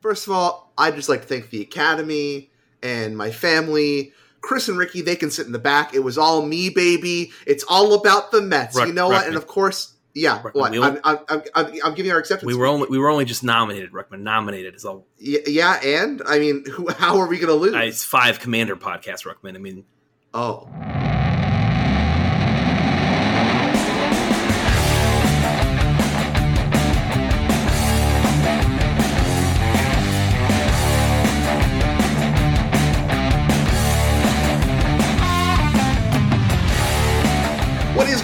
First of all, I'd just like to thank the Academy and my family. Chris and Ricky, they can sit in the back. It was all me, baby. It's all about the Mets. Ruck- you know what? And of course, yeah. Ruckman, What? we I'm, I'm, I'm, I'm, giving our acceptance. We were only we were only just nominated, Ruckman. Nominated is all. Y- yeah, and I mean, who, how are we going to lose? Uh, It's five Commander podcast, Ruckman. I mean, oh,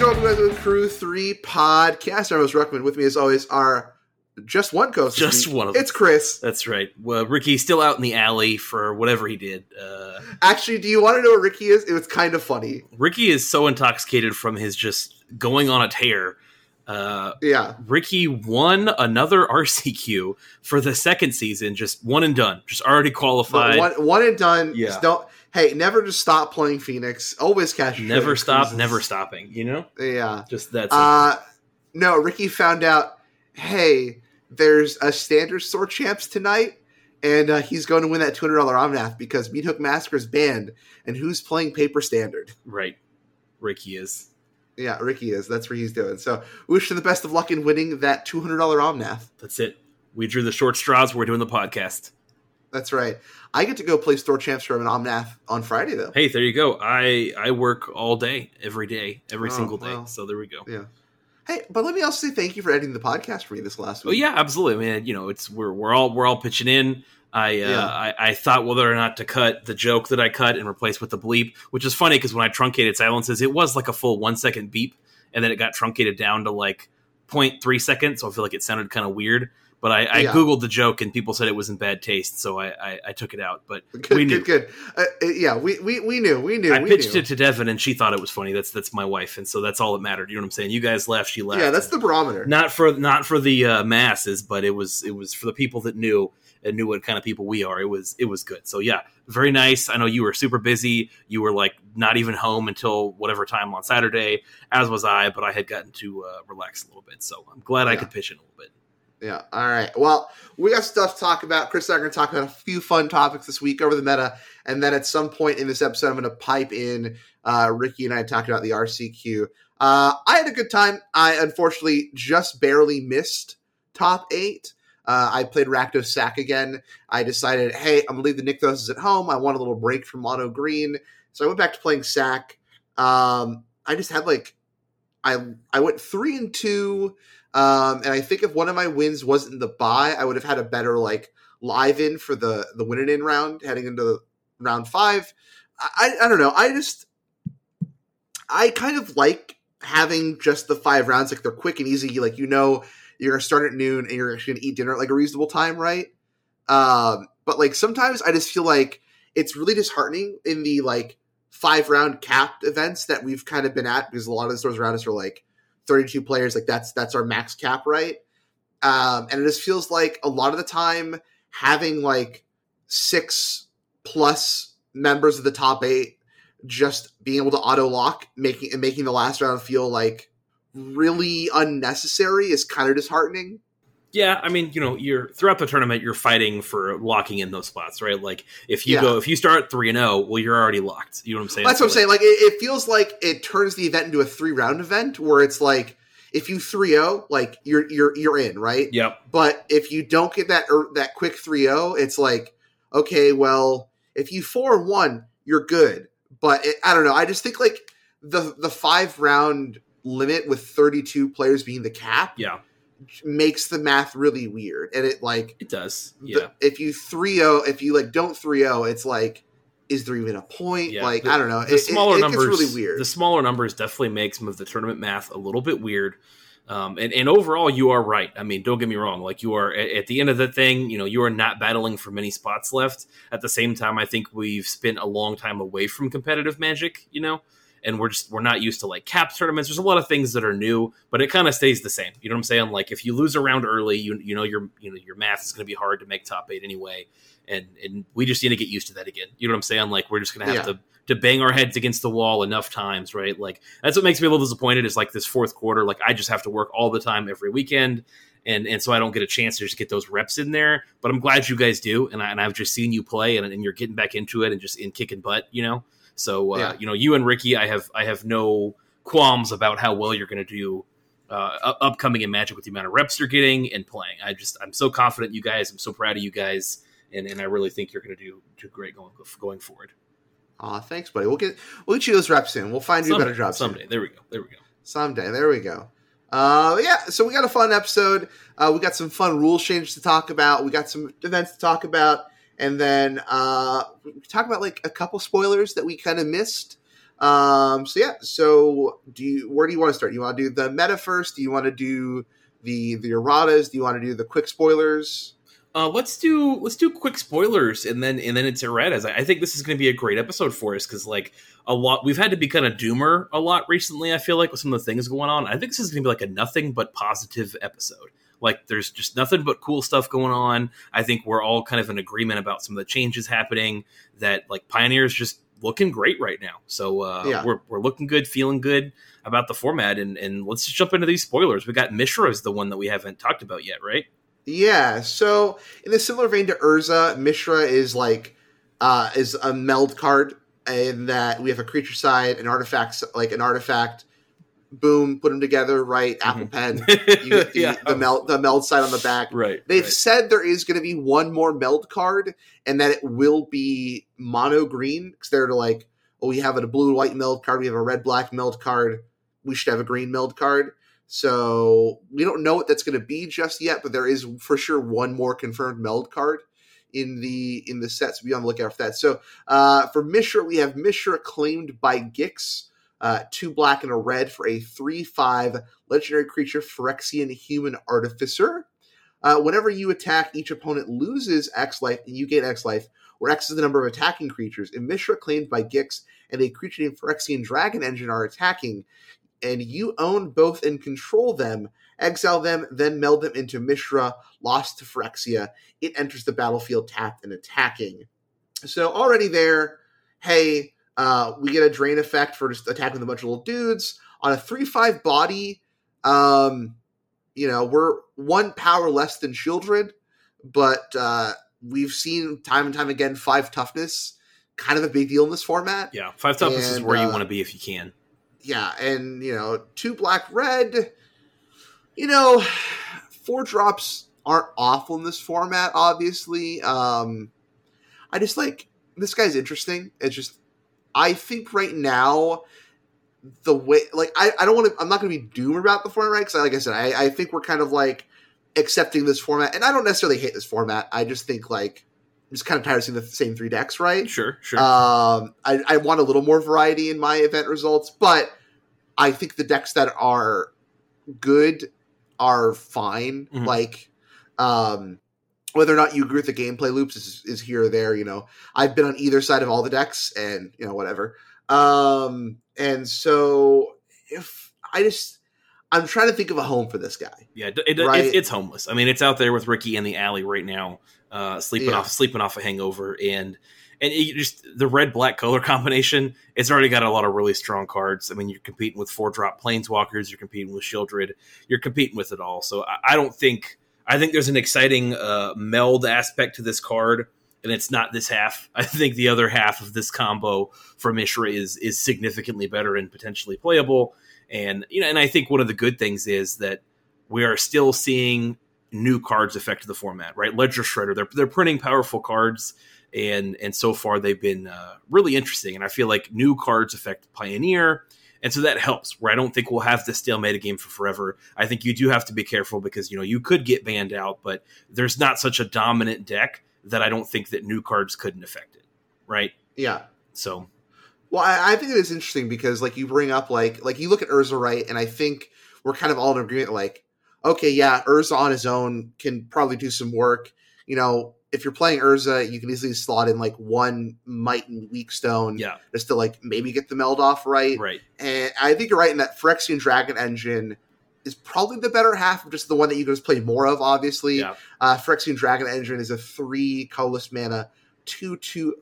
what is going the Crew Three podcast? I'm host Ruckman. With me, as always, are just one co-host. Just one of It's Chris. that's right. Well, Ricky's still out in the alley for whatever he did. Uh, Actually, do you want to know what Ricky is? It was kind of funny. Ricky is so intoxicated from his just going on a tear. Uh, Yeah. Ricky won another RCQ for the second season, just one and done, just already qualified. one, one and done. Yeah. Just don't. Hey, never just stop playing Phoenix. Always cash. never stop, Cruises. never stopping. You know, Yeah. just that's Uh, no, Ricky found out. Hey, there's a standard store champs tonight, and uh, he's going to win that two hundred dollar Omnath because Meathook Massacre's banned, and who's playing paper standard? right. Ricky is. Yeah, Ricky is. That's what he's doing. So, wish him the best of luck in winning that two hundred dollar Omnath. That's it. We drew the short straws. We're doing the podcast. That's right. I get to go play store champs for an Omnath on Friday though. Hey, there you go. I I work all day, every day, every Oh, single day. So there we go. Yeah. Hey, but let me also say thank you for editing the podcast for me this last week. Oh week. yeah, absolutely, man. You know, it's we're we're all we're all pitching in. I uh, Yeah. I, I thought whether or not to cut the joke that I cut and replace with the bleep, which is funny because when I truncated silences, it was like a full one second beep, and then it got truncated down to like 0.3 seconds. So I feel like it sounded kind of weird. But I, I Yeah. googled the joke and people said it was in bad taste, so I, I, I took it out. But Good, we knew. good, good. Uh, uh, yeah, we, we, we knew, we knew. I we pitched knew. it to Devin and she thought it was funny. That's that's my wife, and so that's all that mattered. You know what I'm saying? You guys left, she left. Yeah, that's the barometer. not for not for the uh, masses, but it was it was for the people that knew and knew what kind of people we are. It was it was good. So yeah, very nice. I know you were super busy. You were like not even home until whatever time on Saturday, as was I. But I had gotten to uh, relax a little bit, so I'm glad I could pitch in a little bit. Yeah. All right. Well, we got stuff to talk about. Chris and I are going to talk about a few fun topics this week over the meta, and then at some point in this episode, I'm going to pipe in uh, Ricky and I talking about the RCQ. Uh, I had a good time. I unfortunately just barely missed top eight. Uh, I played Rakdos Sack again. I decided, hey, I'm gonna leave the Nykthoses at home. I want a little break from Mono Green, so I went back to playing Sack. Um, I just had like, I I went three and two. Um, and I think if one of my wins wasn't the buy, I would have had a better like live in for the the winning in round heading into round five. I, I don't know. I just I kind of like having just the five rounds. Like they're quick and easy. Like you know you're gonna start at noon and you're actually gonna eat dinner at like a reasonable time, right? Um, but like sometimes I just feel like it's really disheartening in the like five round capped events that we've kind of been at because a lot of the stores around us are like 32 players like that's that's our max cap right? Um and it just feels like a lot of the time having like six plus members of the top eight just being able to auto lock making and making the last round feel like really unnecessary is kind of disheartening Yeah, I mean, you know, you're throughout the tournament, you're fighting for locking in those spots, right? Like if you Yeah. go, if you start three and zero, well, you're already locked. You know what I'm saying? that's So, what i'm saying like it, it feels like it turns the event into a three round event where it's like if you 3-0 like you're you're you're in right Yep. But if you don't get that er, that quick 3-0, it's like, okay, well, if you 4 and 1, you're good. But it, I don't know. I just think like the the 5 round limit with 32 players being the cap Yeah, makes the math really weird. And it like it does. the- Yeah. if you 3-0, if you like don't 3-0, it's like is there even a point? Yeah, like the- I don't know. the It- smaller it, it numbers gets really weird. The smaller numbers definitely make some of the tournament math a little bit weird. Um, and, and overall, you are right. I mean, don't get me wrong. Like you are at, at the end of the thing, you know, you are not battling for many spots left. At the same time, I think we've spent a long time away from competitive Magic. You know, and we're just we're not used to like cap tournaments. There's a lot of things that are new, but it kind of stays the same. You know what I'm saying? Like if you lose a round early, you you know your you know your math is going to be hard to make top eight anyway. And and we just need to get used to that again. You know what I'm saying? Like we're just going to have Yeah. to to bang our heads against the wall enough times, right? Like that's what makes me a little disappointed is like this fourth quarter. Like I just have to work all the time every weekend, and and so I don't get a chance to just get those reps in there. But I'm glad you guys do, and, I, and I've just seen you play, and, and you're getting back into it, and just in kicking butt, you know. So uh, Yeah. you know, you and Ricky, I have I have no qualms about how well you're going to do uh, upcoming in Magic with the amount of reps you're getting and playing. I just I'm so confident you guys. I'm so proud of you guys, and, and I really think you're going to do do great going going forward. Aw, thanks, buddy. We'll get we'll get you those reps soon. We'll find you a Someday, better job soon. someday. There we go. There we go. Someday. There we go. Uh, yeah, so we got a fun episode. Uh, we got some fun rule changes to talk about. We got some events to talk about. And then uh, talk about like a couple spoilers that we kind of missed. Um, so yeah, so do you where do you want to start? You want to do the meta first? Do you want to do the the erratas? Do you want to do the quick spoilers? Uh, let's do let's do quick spoilers and then and then it's erratas. I I think this is going to be a great episode for us because like a lot we've had to be kind of doomer a lot recently. I feel like with some of the things going on. I think this is going to be like a nothing but positive episode. Like there's just nothing but cool stuff going on. I think we're all kind of in agreement about some of the changes happening. That like Pioneer's just looking great right now. So uh, Yeah. we're we're looking good, feeling good about the format. And and let's just jump into these spoilers. We got Mishra is the one that we haven't talked about yet, right? Yeah, so in a similar vein to Urza, Mishra is like uh is a meld card in that we have a creature side, an artifact like an artifact, boom, put them together, right? Apple Pen, you the, the meld the meld side on the back. Right. They've right. said there is going to be one more meld card, and that it will be mono green because they're like, oh, we have a blue white meld card, we have a red black meld card, we should have a green meld card. So we don't know what that's going to be just yet, but there is for sure one more confirmed meld card in the in the sets. So be on the lookout for that. So uh, for Mishra, we have Mishra claimed by Gix. Uh, two black and a red for a 3 5 legendary creature, Phyrexian Human Artificer. Uh, whenever you attack, each opponent loses X life and you gain X life, where X is the number of attacking creatures. If Mishra claimed by Gix and a creature named Phyrexian Dragon Engine are attacking, and you own both and control them, exile them, then meld them into Mishra, lost to Phyrexia. It enters the battlefield tapped and attacking. So already there, hey, uh, we get a drain effect for just attacking a bunch of little dudes on a three-five body. Um, you know, we're one power less than Sheoldred, but uh, we've seen time and time again five toughness, kind of a big deal in this format. Yeah, five toughness is And, where you uh, want to be if you can. Yeah, and you know, two black red. You know, four drops aren't awful in this format. Obviously, um, I just like this guy's interesting. It's just I think right now the way like I, I don't want to I'm not going to be doom about the format right because like I said I, I think we're kind of like accepting this format and I don't necessarily hate this format. I just think like I'm just kind of tired of seeing the same three decks, right? Sure, sure. Um, I, I want a little more variety in my event results, but I think the decks that are good are fine. Mhm. Like, um, whether or not you agree with the gameplay loops is, is here or there. You know, I've been on either side of all the decks, and you know, whatever. Um, and so if I just, I'm trying to think of a home for this guy. yeah, it, it, right. it's, it's homeless. I mean, it's out there with Ricky in the alley right now, uh, sleeping Yeah. off sleeping off a hangover, and and it just the red black color combination. It's already got a lot of really strong cards. I mean, you're competing with four drop planeswalkers, you're competing with Sheoldred, you're competing with it all. So I, I don't think I think there's an exciting uh, meld aspect to this card. And it's not this half. I think the other half of this combo from Mishra is is significantly better and potentially playable. And you know, and I think one of the good things is that we are still seeing new cards affect the format, right? Ledger Shredder, they're they're printing powerful cards, and and so far they've been uh, really interesting. And I feel like new cards affect Pioneer, and so that helps. Where I don't think we'll have this stalemate game for forever. I think you do have to be careful because you know you could get banned out, but there's not such a dominant deck that I don't think that new cards couldn't affect it, right? Yeah. So Well, I, I think it is interesting because, like, you bring up like like you look at Urza right, and I think we're kind of all in agreement. Like, okay, yeah, Urza on his own can probably do some work. You know, if you're playing Urza, you can easily slot in like one Might and Weak Stone yeah, just to like maybe get the meld off right. right. And I think you're right in that Phyrexian Dragon Engine is probably the better half of just the one that you can just play more of. Obviously, Yeah. uh, Phyrexian Dragon Engine is a three colorless mana, two two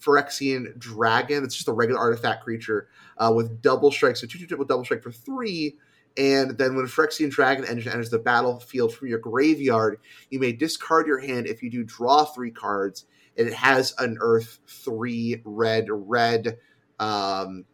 Phyrexian Dragon. It's just a regular artifact creature uh, with double strike. So two two with double strike for three, And then when Phyrexian Dragon Engine enters the battlefield from your graveyard, you may discard your hand. If you do, draw three cards, and it has unearth three red red. Um,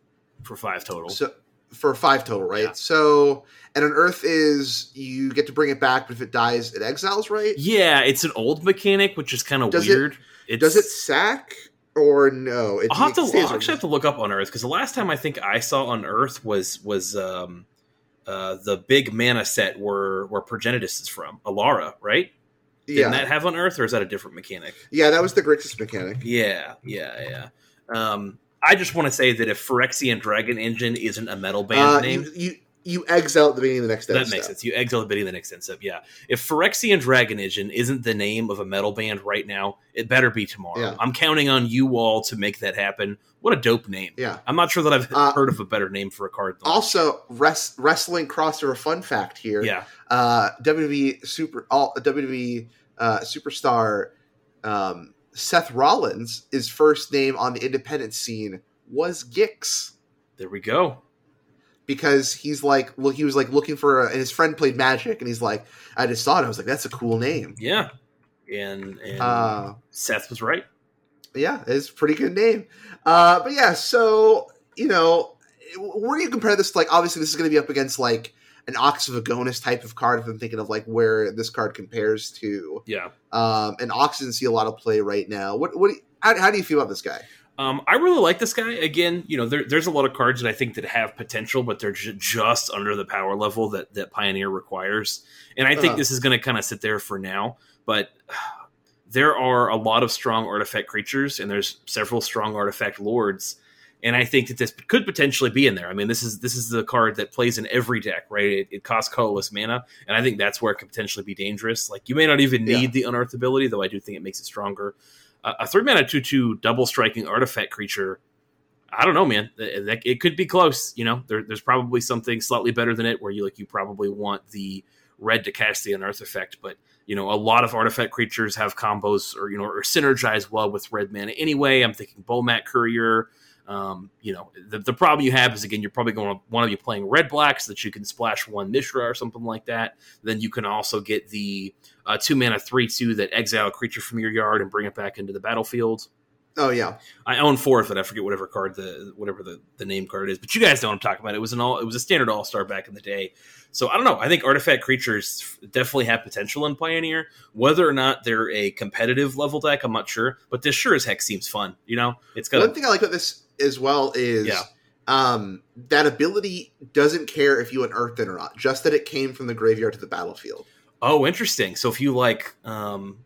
for five total. so for five total, right? Yeah. So and unearth is you get to bring it back, but if it dies, it exiles, right? yeah, it's an old mechanic, which is kind of Does it- weird. Does it sack or no? It, I'll have to. I'll actually have to look up unearth because the last time I think I saw unearth was was um, uh, the big mana set where where Progenitus is from, Alara, right? yeah, Didn't that have unearth, or is that a different mechanic? yeah, that was the Grixis mechanic. Yeah, yeah, yeah. Um, I just want to say that if Phyrexian Dragon Engine isn't a metal band Uh, name, you, you you exile at the beginning of the next that makes step. sense. You exile the beginning of the next end step. Yeah. If Phyrexian Dragon Engine isn't the name of a metal band right now, it better be tomorrow. Yeah. I'm counting on you all to make that happen. What a dope name. Yeah. I'm not sure that I've Uh, heard of a better name for a card. Also, res- wrestling crossover fun fact here. yeah. Uh, WWE super all WWE uh, superstar um, Seth Rollins' his first name on the independent scene was Gix There we go. Because he's like well he was like looking for a, and his friend played Magic and he's like I just saw it I was like that's a cool name. Yeah. And, and Uh, Seth was right. yeah, it's a pretty good name. Uh, but yeah, so you know, where do you compare this? To, like, obviously, this is going to be up against like an Ox of Agonas type of card. If I'm thinking of like where this card compares to, Yeah. um, and Ox doesn't see a lot of play right now. What what? Do you, how, how do you feel about this guy? Um, I really like this guy. Again, you know, there, there's a lot of cards that I think that have potential, but they're ju- just under the power level that that Pioneer requires. And I think Uh-huh. this is going to kind of sit there for now. But there are a lot of strong artifact creatures, and there's several strong artifact lords. And I think that this could potentially be in there. I mean, this is this is the card that plays in every deck, right? It, it costs colorless mana, and I think that's where it could potentially be dangerous. Like you may not even need Yeah. the unearth ability, though I do think it makes it stronger a three mana two two double striking artifact creature. I don't know, man. It could be close. You know, there, there's probably something slightly better than it, where you like you probably want the red to cast the unearth effect, but you know, a lot of artifact creatures have combos or you know or synergize well with red mana anyway. I'm thinking Bomat Courier. Um, you know, the, the problem you have is again, you're probably going to want to be playing red blacks that you can splash one Mishra or something like that. Then you can also get the uh, two mana three two that exile a creature from your yard and bring it back into the battlefield. Oh yeah, I own four of it. I forget whatever card the whatever the, the name card is, but you guys know what I'm talking about. It was an all it was a standard all star back in the day. So I don't know. I think artifact creatures definitely have potential in Pioneer. Whether or not they're a competitive level deck, I'm not sure. But this sure as heck seems fun. You know, it's got one a, thing I like about this as well is Yeah. um, that ability doesn't care if you unearthed it or not, just that it came from the graveyard to the battlefield. oh interesting. So if you like, um,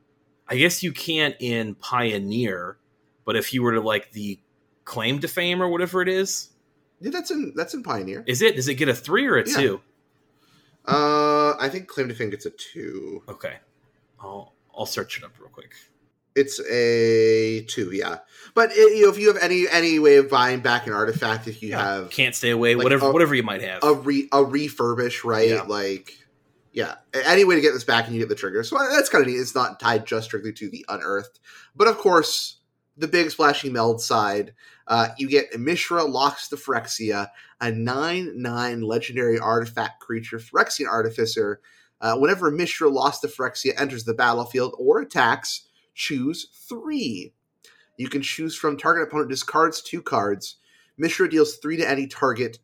I guess you can't in Pioneer, but if you were to like the claim to fame or whatever it is, Yeah, that's in that's in Pioneer. is it does it get a three or a Yeah. two? Uh, I think Claim to Fame gets a two. Okay, I'll I'll search it up real quick. It's a two, yeah. But it, you know, if you have any any way of buying back an artifact, if you have can't stay away, like, whatever a- whatever you might have. a re a refurbish, right? Yeah. Like, yeah, any way to get this back and you get the trigger. So that's kind of neat. It's not tied just strictly to the unearthed, but of course, the big splashy meld side, uh, you get Mishra Lost to Phyrexia, a nine nine legendary artifact creature, Phyrexian Artificer. Uh, whenever Mishra Lost to Phyrexia enters the battlefield or attacks, choose three. You can choose from target opponent discards two cards. Mishra deals three to any target.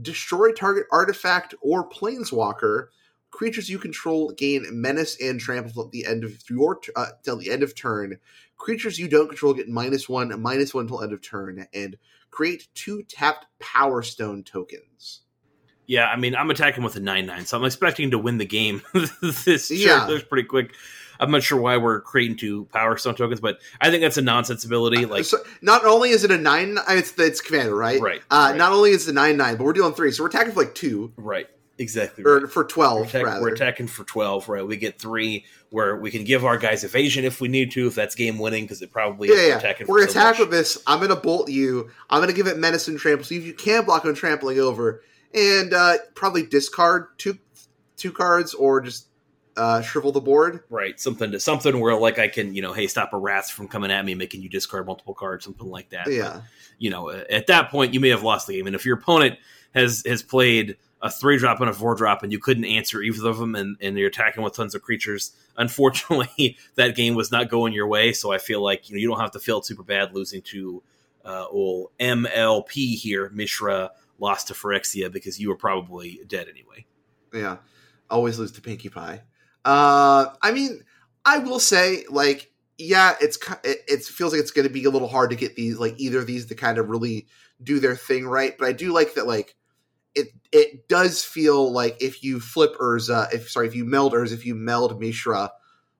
Destroy target artifact or planeswalker. Creatures you control gain menace and trample at the end of your t- uh, till the end of turn. Creatures you don't control get minus one, minus one till end of turn, and create two tapped Powerstone tokens. yeah, I mean, I'm attacking with a nine nine, so I'm expecting to win the game. this Yeah. that's pretty quick. I'm not sure why we're creating two Power Stone tokens, but I think that's a nonsense ability. Like, so not only is it a nine, it's it's commander, right? Right, Uh, right. Not only is it a nine nine, but we're dealing three, so we're attacking for like two right, exactly. right. or for We're, twelve attack- rather. we're attacking for 12, right? We get three where we can give our guys evasion if we need to, if that's game winning, because it probably yeah, is yeah. attacking We're for gonna so attack much. with this. I'm gonna bolt you. I'm gonna give it menace and trample. So if you can block on trampling over, and uh, probably discard two two cards or just uh, shrivel the board. Right, something to something where like I can, you know, hey, stop a wrath from coming at me, making you discard multiple cards, something like that. Yeah, you know, at that point you may have lost the game. And if your opponent has has played a three drop and a four drop, and you couldn't answer either of them, and, and you're attacking with tons of creatures. Unfortunately, that game was not going your way, so I feel like you know you don't have to feel super bad losing to uh, old MLP here, Mishra lost to Phyrexia because you were probably dead anyway. Yeah, always lose to Pinkie Pie. Uh, I mean, I will say, like, yeah, it's it, it feels like it's going to be a little hard to get these, like, either of these to kind of really do their thing right. But I do like that, like, it it does feel like if you flip Urza, if sorry, if you meld Urza, if you meld Mishra,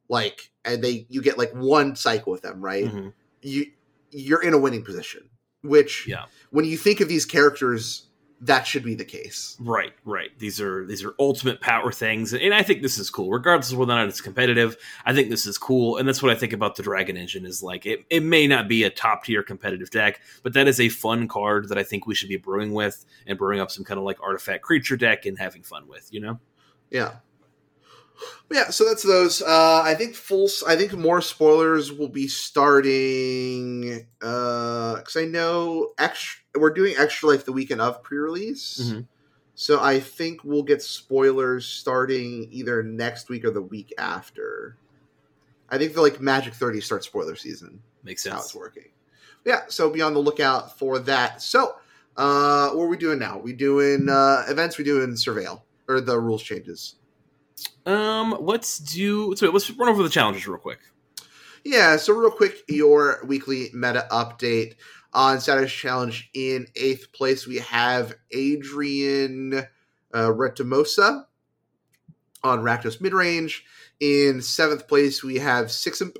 like, and they you get like one cycle with them, right? Mm-hmm. You you're in a winning position. Which, yeah, when you think of these characters that should be the case. Right, right. These are these are ultimate power things, and I think this is cool, regardless of whether or not it's competitive. I think this is cool, and that's what I think about the Dragon Engine is like it. It may not be a top tier competitive deck, but that is a fun card that I think we should be brewing with and brewing up some kind of like artifact creature deck and having fun with. You know? Yeah. Yeah, so that's those. Uh, I think full. I think more spoilers will be starting because uh, I know extra. We're doing extra life the weekend of pre-release, mm-hmm. so I think we'll get spoilers starting either next week or the week after. I think the like Magic Thirty starts spoiler season. Makes sense. How it's working. Yeah, so be on the lookout for that. So, uh, what are we doing now? We doing uh, events? We doing surveil or the rules changes? Um, let's do. So let's run over the challenges real quick. Yeah, so real quick, your weekly meta update on Saturday's challenge. In eighth place, we have Adrian uh, Retimosa on Rakdos midrange. In seventh place, we have Siximp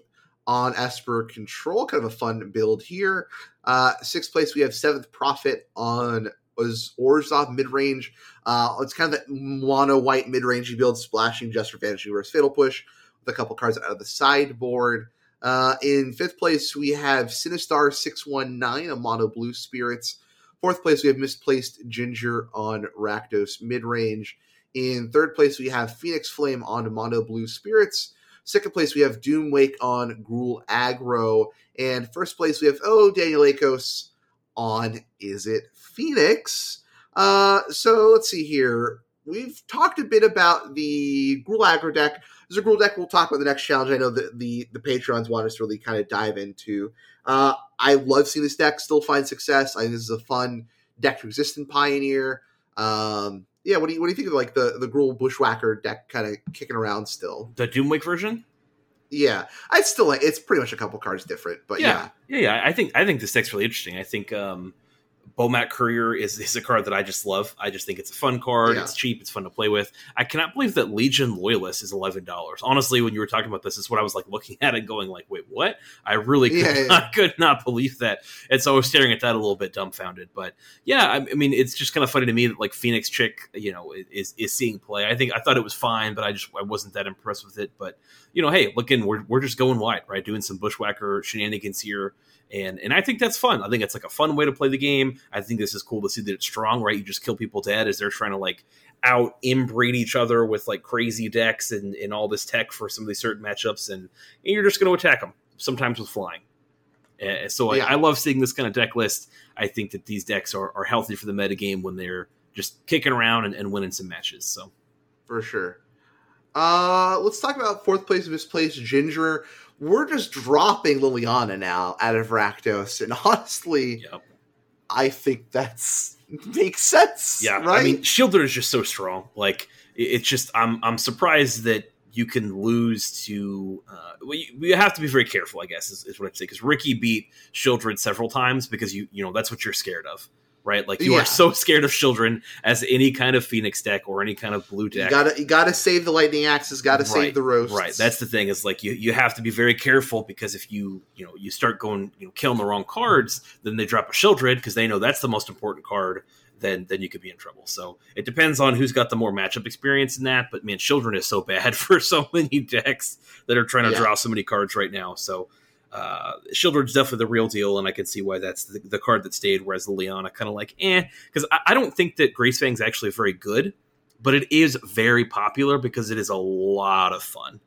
on Esper Control. Kind of a fun build here. Uh, sixth place, we have Seventh Prophet on was Orzhov mid range. Uh, it's kind of that mono white mid range build, splashing just for Vanishing Reverse Fatal Push with a couple cards out of the sideboard. Uh, in fifth place, we have Sinistar 619, a mono blue spirits. Fourth place, we have Misplaced Ginger on Rakdos mid range. In third place, we have Phoenix Flame on mono blue spirits. Second place, we have Doom Wake on Gruul Aggro. And first place, we have, oh, Daniel Akos on Izzet Phoenix. Uh, so let's see here. We've talked a bit about the Gruul Aggro deck. There's a Gruul deck we'll talk about the next challenge. I know that the, the Patrons want us to really kind of dive into. Uh, I love seeing this deck still find success. I think this is a fun deck to exist in Pioneer. Um, yeah, what do you what do you think of like the the Gruul Bushwhacker deck kind of kicking around still? The Doomwake version? Yeah, I still like it's pretty much a couple cards different, but yeah. yeah, yeah, yeah. I think I think this deck's really interesting. I think um, Bomat Courier is, is a card that I just love. I just think it's a fun card. Yeah. It's cheap. It's fun to play with. I cannot believe that Legion Loyalist is eleven dollars. Honestly, when you were talking about this, is what I was like looking at it, going like, "Wait, what?" I really could, yeah, not, could not believe that. And so I was staring at that a little bit dumbfounded. But yeah, I, I, mean, it's just kind of funny to me that like Phoenix Chick, you know, is is seeing play. I think I thought it was fine, but I just I wasn't that impressed with it. But you know, hey, looking, we're we're just going wide, right? Doing some bushwhacker shenanigans here and and I think that's fun. I think it's like a fun way to play the game. I think this is cool to see that it's strong, right? You just kill people dead as they're trying to like out inbreed each other with like crazy decks and, and all this tech for some of these certain matchups, and, and you're just going to attack them sometimes with flying. Uh, so yeah. I, I, love seeing this kind of deck list. I think that these decks are, are healthy for the metagame when they're just kicking around and, and winning some matches. So for sure. Uh, let's talk about fourth place misplaced Ginger we're just dropping Liliana now out of Rakdos, and honestly, yep. I think that's makes sense. Yeah, right? I mean, Sheoldred is just so strong. Like, it's just I'm I'm surprised that you can lose to. Uh, you, you, have to be very careful, I guess, is, is what I'd say, because Ricky beat Sheoldred several times because you you know that's what you're scared of right? Like you yeah. are so scared of Sheoldred as any kind of Phoenix deck or any kind of blue deck. You gotta you gotta save the lightning axes, gotta right, save the roast. Right. That's the thing, is like you you have to be very careful because if you you know you start going, you know, killing the wrong cards, then they drop a Sheoldred because they know that's the most important card. Then, then you could be in trouble. So it depends on who's got the more matchup experience in that. But man, Sheoldred is so bad for so many decks that are trying to yeah. draw so many cards right now. So uh, Sheoldred's definitely the real deal, and I can see why that's the, the card that stayed. Whereas the Liliana kind of like eh, because I, I, don't think that Greasefang's actually very good, but it is very popular because it is a lot of fun.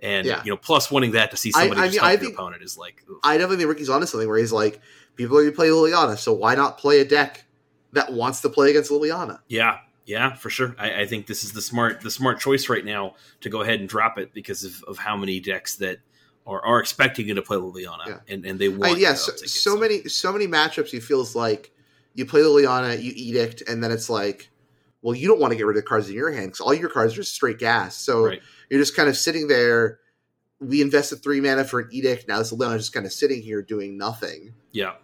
And yeah. you know, plus wanting that to see somebody I, I mean, I think, opponent is like. Oof. I definitely think Ricky's onto something where he's like, people are going to play Liliana, so why not play a deck that wants to play against Liliana? Yeah, Yeah, for sure. I, I, think this is the smart the smart choice right now to go ahead and drop it because of, of how many decks that are, are expecting you to play Liliana yeah. and, and they want. I, yeah, so, so many so many matchups. You feels like you play Liliana, you edict, and then it's like, well, you don't want to get rid of the cards in your hand because all your cards are just straight gas. So right. you're just kind of sitting there. We invested three mana for an edict. Now this Liliana just kind of sitting here doing nothing. Yeah.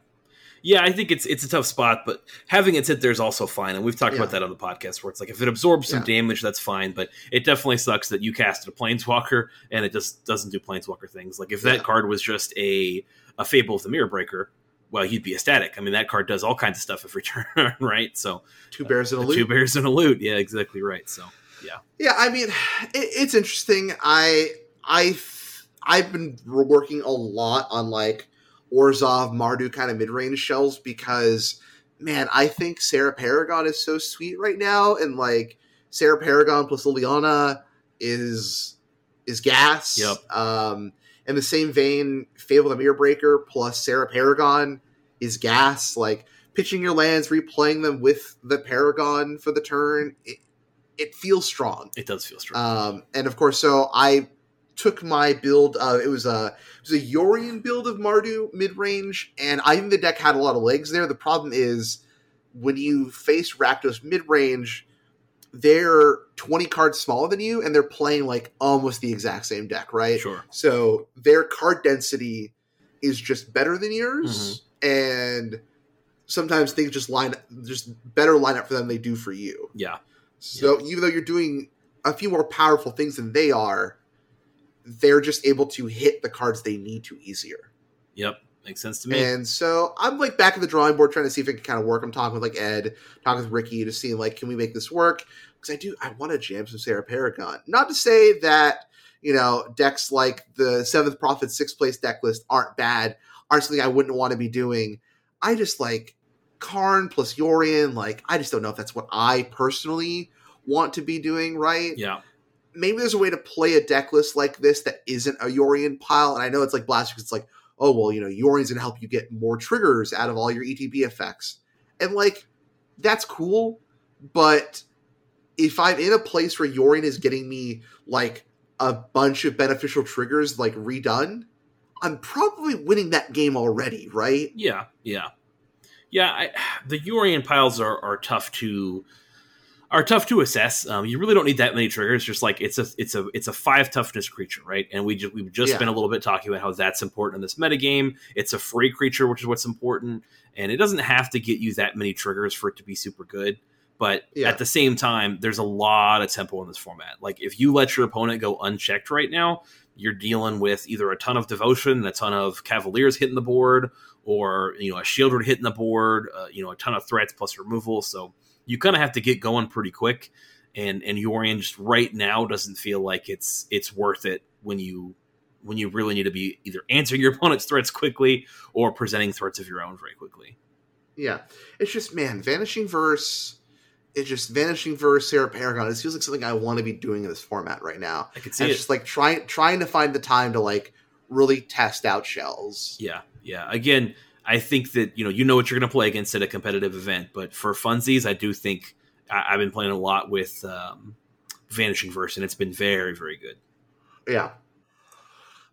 Yeah, I think it's it's a tough spot, but having it sit there is also fine. And we've talked yeah. about that on the podcast where it's like if it absorbs some yeah. damage, that's fine. But it definitely sucks that you casted a planeswalker and it just doesn't do planeswalker things. Like if that yeah. card was just a a Fable of the Mirror Breaker, well, you'd be ecstatic. I mean, that card does all kinds of stuff every turn, right? So two bears and a uh, loot. Two bears in a loot. Yeah, exactly right. So yeah, yeah. I mean, it, it's interesting. I I I've been working a lot on like Orzhov Mardu kind of mid range shells because man, I think Serra Paragon is so sweet right now, and like Serra Paragon plus Liliana is is gas. Yep. Um, in the same vein, Fable the Mirror Breaker plus Serra Paragon is gas. Like pitching your lands, replaying them with the Paragon for the turn, it, it feels strong. It does feel strong. Um, and of course, so I took my build. Uh, it was a it was a Yorion build of Mardu mid range, and I think the deck had a lot of legs there. The problem is when you face Rakdos mid range, they're 20 cards smaller than you and they're playing like almost the exact same deck, right? Sure. So their card density is just better than yours mm-hmm. and sometimes things just line just better line up for them than they do for you. Yeah. So even though you're doing a few more powerful things than they are, they're just able to hit the cards they need to easier. Yep. Makes sense to me. And so I'm like back at the drawing board trying to see if it can kind of work. I'm talking with like Ed, talking with Ricky to see like, can we make this work? Because I do, I want to jam some Serra Paragon. Not to say that, you know, decks like the Seventh Prophet sixth place deck list aren't bad, aren't something I wouldn't want to be doing. I just like Karn plus Yorion. Like, I just don't know if that's what I personally want to be doing, right? Yeah maybe there's a way to play a deck list like this that isn't a Yorion pile. And I know it's like Blast, it's like oh well, you know, Yorion's gonna help you get more triggers out of all your ETB effects, and like that's cool, but if I'm in a place where Yorion is getting me like a bunch of beneficial triggers like redone, I'm probably winning that game already, right? Yeah, yeah, yeah. I, the Yorion piles are are tough to are tough to assess. Um, you really don't need that many triggers. Just like it's a it's a it's a five toughness creature, right? And we just we've just yeah. been a little bit talking about how that's important in this metagame. It's a free creature, which is what's important, and it doesn't have to get you that many triggers for it to be super good. But yeah. at the same time, there's a lot of tempo in this format. Like if you let your opponent go unchecked right now, you're dealing with either a ton of devotion, a ton of cavaliers hitting the board, or you know a Sheoldred hitting the board, uh, you know a ton of threats plus removal. So you kind of have to get going pretty quick. And and Yorion just right now doesn't feel like it's it's worth it when you when you really need to be either answering your opponent's threats quickly or presenting threats of your own very quickly. Yeah, it's just man, vanishing verse. It's just vanishing verse Serra Paragon. It feels like something I want to be doing in this format right now. I can see and it. It's just like trying trying to find the time to like really test out shells. Yeah, yeah. Again, I think that you know you know what you're going to play against at a competitive event, but for funsies, I do think I, have been playing a lot with um, Vanishing Verse, and it's been very very good. Yeah.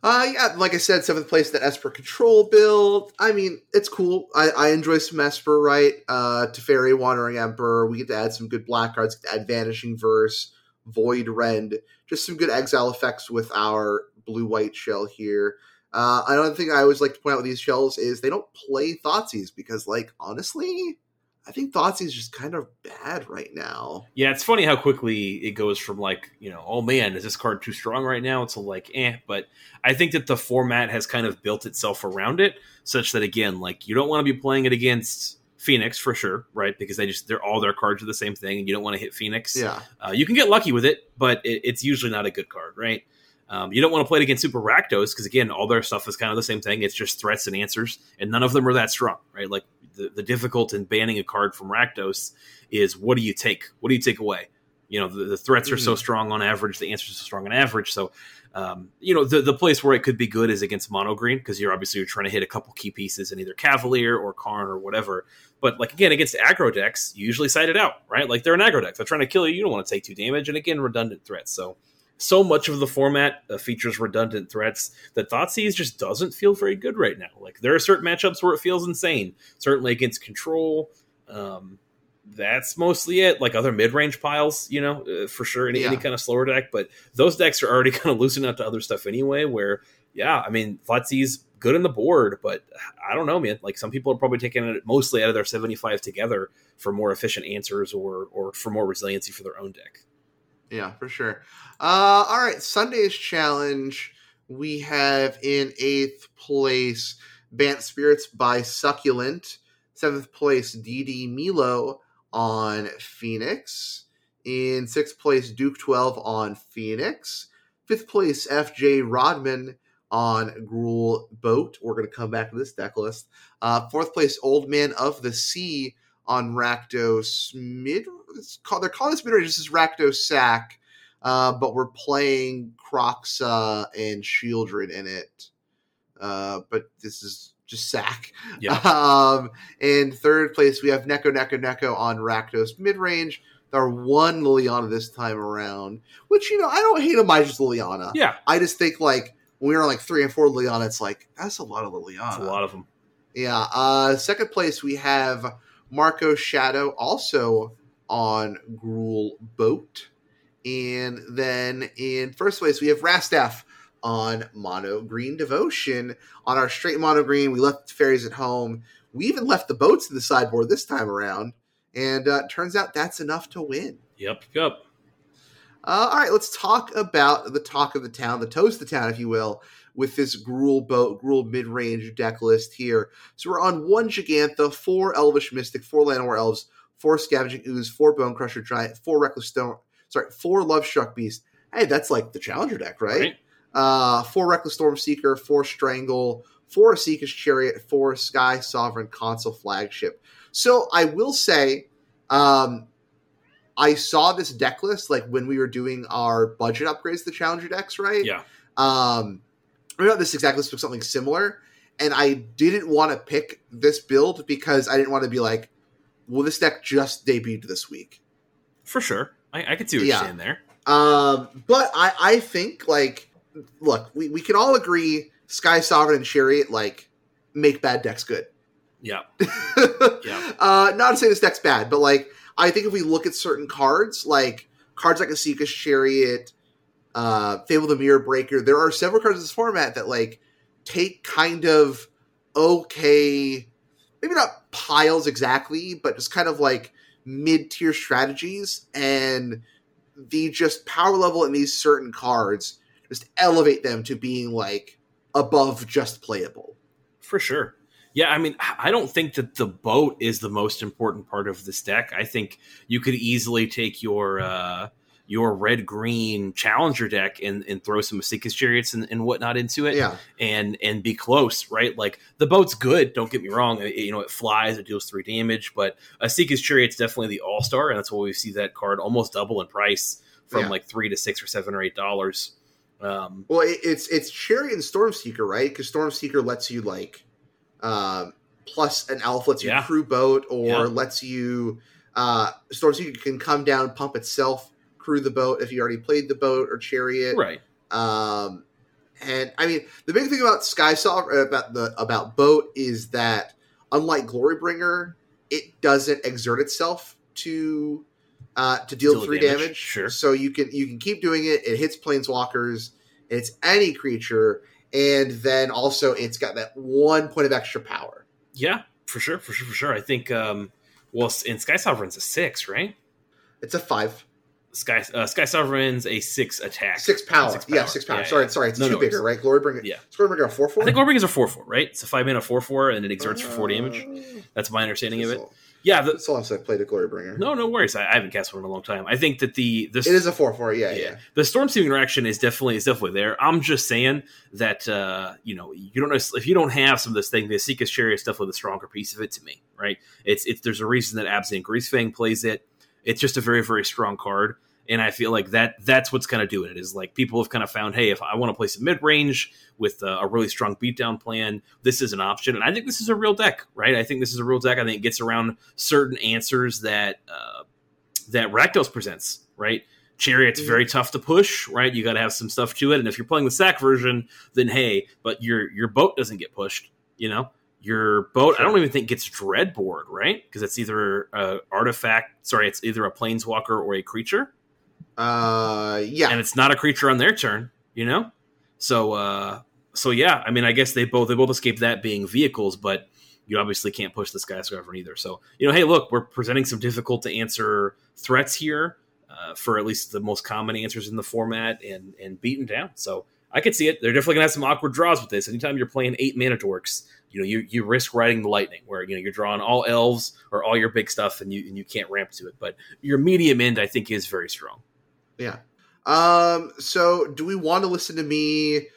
Uh, yeah, like I said, seventh place that Esper Control build. I mean, it's cool. I, I enjoy some Esper, right? Uh, Teferi, Wandering Emperor. We get to add some good black cards, add Vanishing Verse, Void Rend, just some good exile effects with our blue white shell here. Uh, another thing I always like to point out with these shells is they don't play Thoughtseize because, like, honestly, I think Thoughtseize is just kind of bad right now. Yeah, it's funny how quickly it goes from like, you know, oh man, is this card too strong right now? To like, eh. But I think that the format has kind of built itself around it, such that again, like, you don't want to be playing it against Phoenix for sure, right? Because they just they're all their cards are the same thing, and you don't want to hit Phoenix. Yeah, uh, you can get lucky with it, but it, it's usually not a good card, right? Um, you don't want to play it against Super Rakdos because again, all their stuff is kind of the same thing. It's just threats and answers, and none of them are that strong, right? Like the, the difficult in banning a card from Rakdos is what do you take? What do you take away? You know, the, the threats are so Mhm. strong on average, the answers are so strong on average. So, um, you know, the the place where it could be good is against mono green because you're obviously you're trying to hit a couple key pieces in either Cavalier or Karn or whatever. But like again, against aggro decks, you usually side it out, right? Like they're an aggro deck, they're trying to kill you. You don't want to take two damage, and again, redundant threats. So so much of the format uh, features redundant threats that Thoughtseize just doesn't feel very good right now. Like there are certain matchups where it feels insane. Certainly against control. Um, that's mostly it. Like other mid range piles, you know, uh, for sure. Any, any kind of slower deck, but those decks are already kind of losing out to other stuff anyway. Where yeah, I mean Thoughtseize good in the board, but I don't know, man. Like some people are probably taking it mostly out of their seventy five together for more efficient answers or or for more resiliency for their own deck. Yeah, for sure. Uh, all right, Sunday's challenge. We have in eighth place Bant Spirits by Succulent. Seventh place DD Milo on Phoenix. In sixth place Duke 12 on Phoenix. Fifth place FJ Rodman on Gruul Boat. We're going to come back to this deck list. Uh, fourth place Old Man of the Sea on Rakdos mid. It's called, they're calling this mid range. This is Rakdos Sack, uh, but we're playing Kroxa and Sheoldred in it. Uh, but this is just Sack. Yeah. Um, in third place, we have Neko Neko Neko on Rakdos mid range. Our one Liliana this time around, which you know I don't hate a Midas Liliana. Yeah, I just think like when we were on like three and four Liliana, it's like that's a lot of Liliana. it's a lot of them. Yeah. Uh, second place, we have Marco Shadow, also on Gruul Boat. And then in first place, we have Rastaff on Mono Green Devotion. On our straight Mono Green, we left the fairies at home. We even left the boats in the sideboard this time around. And uh, turns out that's enough to win. Yep, yep. Uh, all right, let's talk about the talk of the town, the toast of the town, if you will, with this Gruul boat, Gruul mid range deck list here. So we're on one Gigantha, four Elvish Mystic, four Llanowar Elves, four Scavenging Ooze, four Bonecrusher Giant, four Reckless Stone, sorry, four Lovestruck Beast. Hey, that's like the Challenger deck, right? Right? Uh, four Reckless Stormseeker, four Strangle, four Esika's Chariot, four Sky Sovereign Consul Flagship. So I will say, um, I saw this deck list like when we were doing our budget upgrades to the Challenger decks, right? Yeah. Um, not this exact list, but something similar. And I didn't want to pick this build because I didn't want to be like, well, this deck just debuted this week. For sure. I, I can see what Yeah. you're saying there. Um, but I, I think like, look, we, we can all agree Sky Sovereign and Chariot like make bad decks good. Yeah. Yeah. Uh, not to say this deck's bad, but like I think if we look at certain cards, like cards like Esika's Chariot, uh, Fable the Mirror Breaker, there are several cards in this format that like take kind of okay, maybe not piles exactly, but just kind of like mid tier strategies, and the just power level in these certain cards just elevate them to being like above just playable. For sure. Yeah, I mean, I don't think that the boat is the most important part of this deck. I think you could easily take your uh, your red green challenger deck and, and throw some Esika's chariots and, and whatnot into it, Yeah. and and be close, right? Like the boat's good. Don't get me wrong. It- you know, it flies, it deals three damage, but Esika's chariot's definitely the all star, and that's why we see that card almost double in price from Yeah. like three to six or seven or eight dollars. Um, Well, it, it's it's Chariot and Stormseeker, right? Because Stormseeker lets you like um, plus an elf lets you Yeah. crew boat, or Yeah. lets you uh, Stormseeker can come down, pump itself, crew the boat if you already played the boat or Chariot. right. Um, and I mean, the big thing about Sky Sovereign about the about boat is that unlike Glorybringer, it doesn't exert itself to uh, to deal, Deal three damage, damage. sure. So you can you can keep doing it. It hits planeswalkers. It's any creature, and then also it's got that one point of extra power. Yeah, for sure, for sure, for sure. I think, um, well, in Sky Sovereign's a six, right? It's a five, Sky uh, Sky Sovereign's a six attack, six power. Six Yeah, six power. Yeah, sorry, yeah. sorry, it's No, two no bigger, worries. right? Glorybringer. Yeah. Glorybringer a four four. I think Glorybringer is a four four, right? It's a five mana four four, and it exerts for four damage. That's my understanding of it. Yeah, the, That's the last I played a Glorybringer. no, no worries. I, I haven't cast one in a long time. I think that the this It is a four four. Yeah, yeah. the storm team interaction is definitely is definitely there. I'm just saying that uh, you know you don't know if you don't have some of this thing, the Esika's Chariot is definitely the stronger piece of it to me, right? It's it's there's a reason that Absent Greasefang plays it. It's just a very very strong card, And I feel like that that's what's kind of doing it is like people have kind of found, hey, if I want to play some mid range with a, a, really strong beatdown plan, this is an option. And I think this is a real deck, right? I think this is a real deck. I think it gets around certain answers that uh, that Rakdos presents, right? Chariot's mm-hmm. very tough to push, right? You got to have some stuff to it. And if you're playing the sack version, then hey, but your your boat doesn't get pushed, you know your boat sure. i don't even think gets Dreadbore right because it's either a artifact sorry it's either a planeswalker or a creature uh yeah and it's not a creature on their turn you know so uh so yeah i mean i guess they both they both escape that being vehicles but you obviously can't push the skyscraper either so you know hey look we're presenting some difficult to answer threats here uh, for at least the most common answers in the format and and beaten down so I could see it. They're definitely gonna have some awkward draws with this. Anytime you're playing eight mana dorks, you know you you risk riding the lightning where you know you're drawing all elves or all your big stuff and you and you can't ramp to it but your medium end i think is very strong yeah um so do we want to listen to me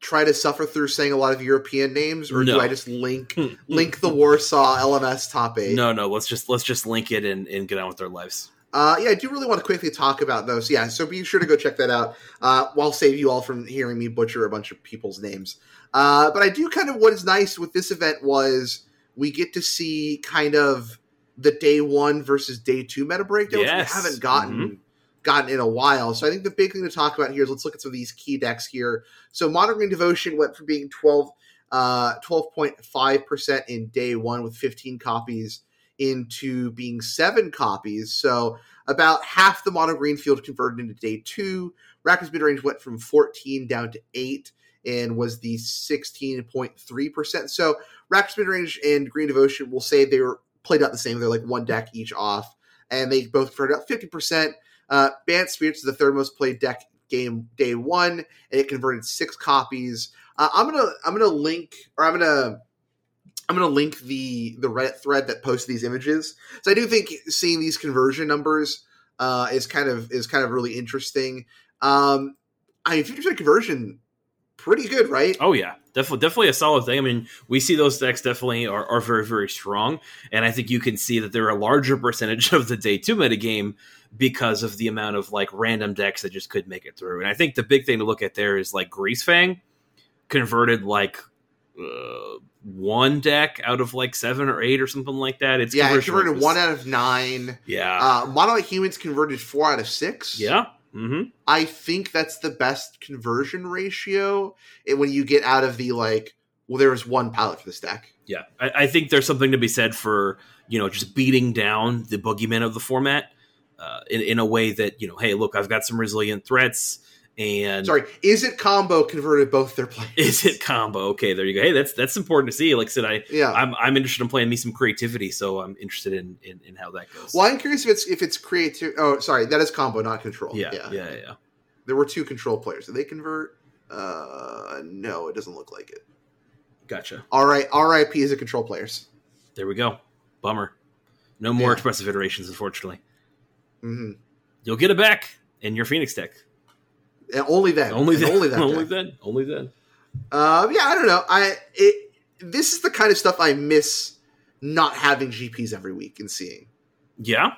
try to suffer through saying a lot of european names or no. do i just link hmm. link the warsaw lms top eight no no let's just let's just link it and, and get on with our lives uh, yeah, I do really want to quickly talk about those. Yeah, so be sure to go check that out. Uh, while save you all from hearing me butcher a bunch of people's names. Uh, but I do kind of what is nice with this event was we get to see kind of the day one versus day two meta breakdowns yes. we haven't gotten mm-hmm. gotten in a while. So I think the big thing to talk about here is let's look at some of these key decks here. So Mono Green Devotion went from being 12 uh 12.5% in day one with 15 copies into being seven copies. So about half the mono green field converted into day two. Rakdos mid range went from 14 down to eight and was the 16.3%. So Rakdos Midrange and Green Devotion will say they were played out the same. They're like one deck each off, and they both converted out 50%. Uh, Bant Spirits is the third most played deck game day one, and it converted six copies. Uh, I'm gonna I'm gonna link or I'm gonna I'm gonna link the the Reddit thread that posts these images. So I do think seeing these conversion numbers uh, is kind of is kind of really interesting. Um, I mean, 50% conversion pretty good, right? Oh yeah, definitely, definitely a solid thing. I mean, we see those decks definitely are, are very, very strong, and I think you can see that they're a larger percentage of the day two meta game because of the amount of like random decks that just could make it through. And I think the big thing to look at there is like Greasefang converted like. Uh, one deck out of like seven or eight or something like that. It's yeah, it converted one out of nine. Yeah, uh, Monolith Humans converted four out of six. Yeah, Mm-hmm. I think that's the best conversion ratio when you get out of the like, well, there was one palette for this deck. Yeah, I, I, think there's something to be said for you know just beating down the boogeyman of the format uh, in, in a way that you know, hey, look, I've got some resilient threats. And sorry, Izzet combo converted both their plays? it combo? Okay, there you go. Hey, that's that's important to see. Like I said, I yeah, I'm, I'm interested in playing me some creativity, so I'm interested in, in, in how that goes. Well, I'm curious if it's if it's creative. Oh, sorry, that is combo, not control. Yeah, yeah, yeah, yeah. There were two control players. Did they convert? Uh, no, it doesn't look like it. Gotcha. All right, RIP is a control players. There we go. Bummer. No more yeah. expressive iterations, unfortunately. Mm-hmm. You'll get it back in your Phoenix deck. And only then. Only then. Only then. only then. Only then. Uh, yeah, I don't know. I it this is the kind of stuff I miss not having GPs every week and seeing. Yeah.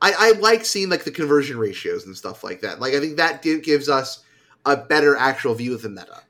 I, I like seeing like the conversion ratios and stuff like that. Like I think that gives us a better actual view of the meta.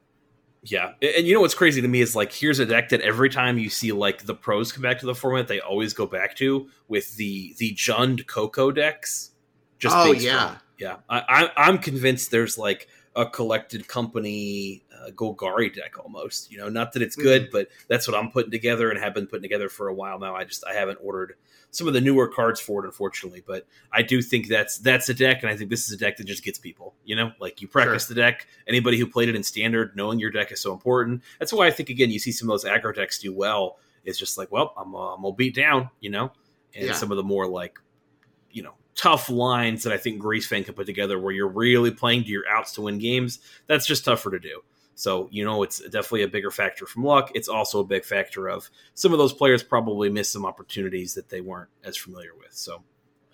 Yeah, and you know what's crazy to me is like here's a deck that every time you see like the pros come back to the format, they always go back to with the the Jund Coco decks. Just oh yeah, strong. Yeah, I, I, am convinced there's like a collected company uh, Golgari deck almost. You know, not that it's good, mm-hmm. but that's what I'm putting together and have been putting together for a while now. I just I haven't ordered some of the newer cards for it, unfortunately. But I do think that's that's a deck, and I think this is a deck that just gets people. You know, like you practice sure. the deck. Anybody who played it in standard, knowing your deck is so important. That's why I think again you see some of those aggro decks do well. It's just like, well, I'm uh, I'm gonna beat down, you know, and yeah. some of the more like, you know, tough lines that I think Greasefang can put together where you're really playing to your outs to win games, that's just tougher to do. So, you know, it's definitely a bigger factor from luck. It's also a big factor of some of those players probably missed some opportunities that they weren't as familiar with. So,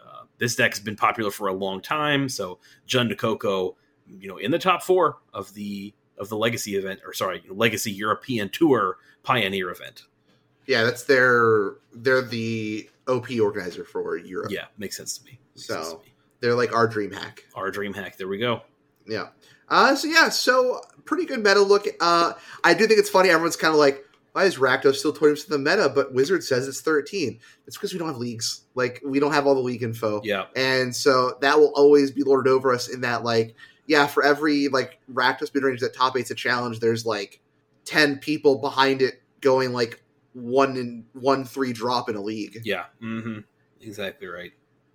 uh, this deck has been popular for a long time. So, Jund Coco, you know, in the top four of the of the Legacy event, or sorry, Legacy European Tour Pioneer event. Yeah, that's their they're the OP organizer for Europe. Yeah, makes sense to me. Makes so, They're like our DreamHack. Our DreamHack. There we go. Yeah. Uh, so yeah, so pretty good meta look. Uh, I do think it's funny. Everyone's kind of like, why is Rakdos still 20% of the meta, but Wizard says it's 13? It's because we don't have leagues. Like, we don't have all the league info. Yeah. And so that will always be lorded over us in that, like, yeah, for every, like, Rakdos mid range that top eight's a challenge, there's, like, 10 people behind it going, like, one in one three drop in a league. Yeah. Mm-hmm. Exactly right.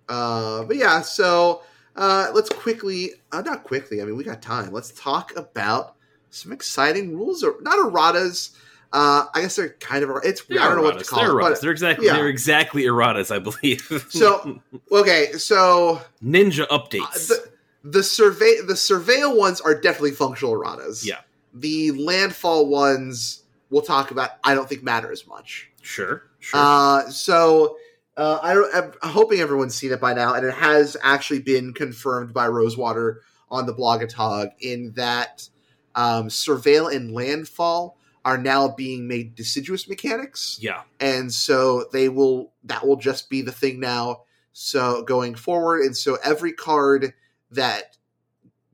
Uh, but yeah, so uh, let's quickly, uh, not quickly, I mean, we got time. Let's talk about some exciting rules, or not erratas. Uh, I guess they're kind of, it's, They're I don't know what to call they're it. erratas. But, they're exactly yeah. they're exactly erratas, I believe. So, okay, so ninja uh, updates. the, the survey, the surveil ones are definitely functional erratas. Yeah. The landfall ones we'll talk about, I don't think matter as much. sure. Sure. Uh, so uh, I, I'm hoping everyone's seen it by now, and it has actually been confirmed by Rosewater on the Blogatog in that um, Surveil and Landfall are now being made deciduous mechanics, yeah. and so they will that will just be the thing now. So going forward, and so every card that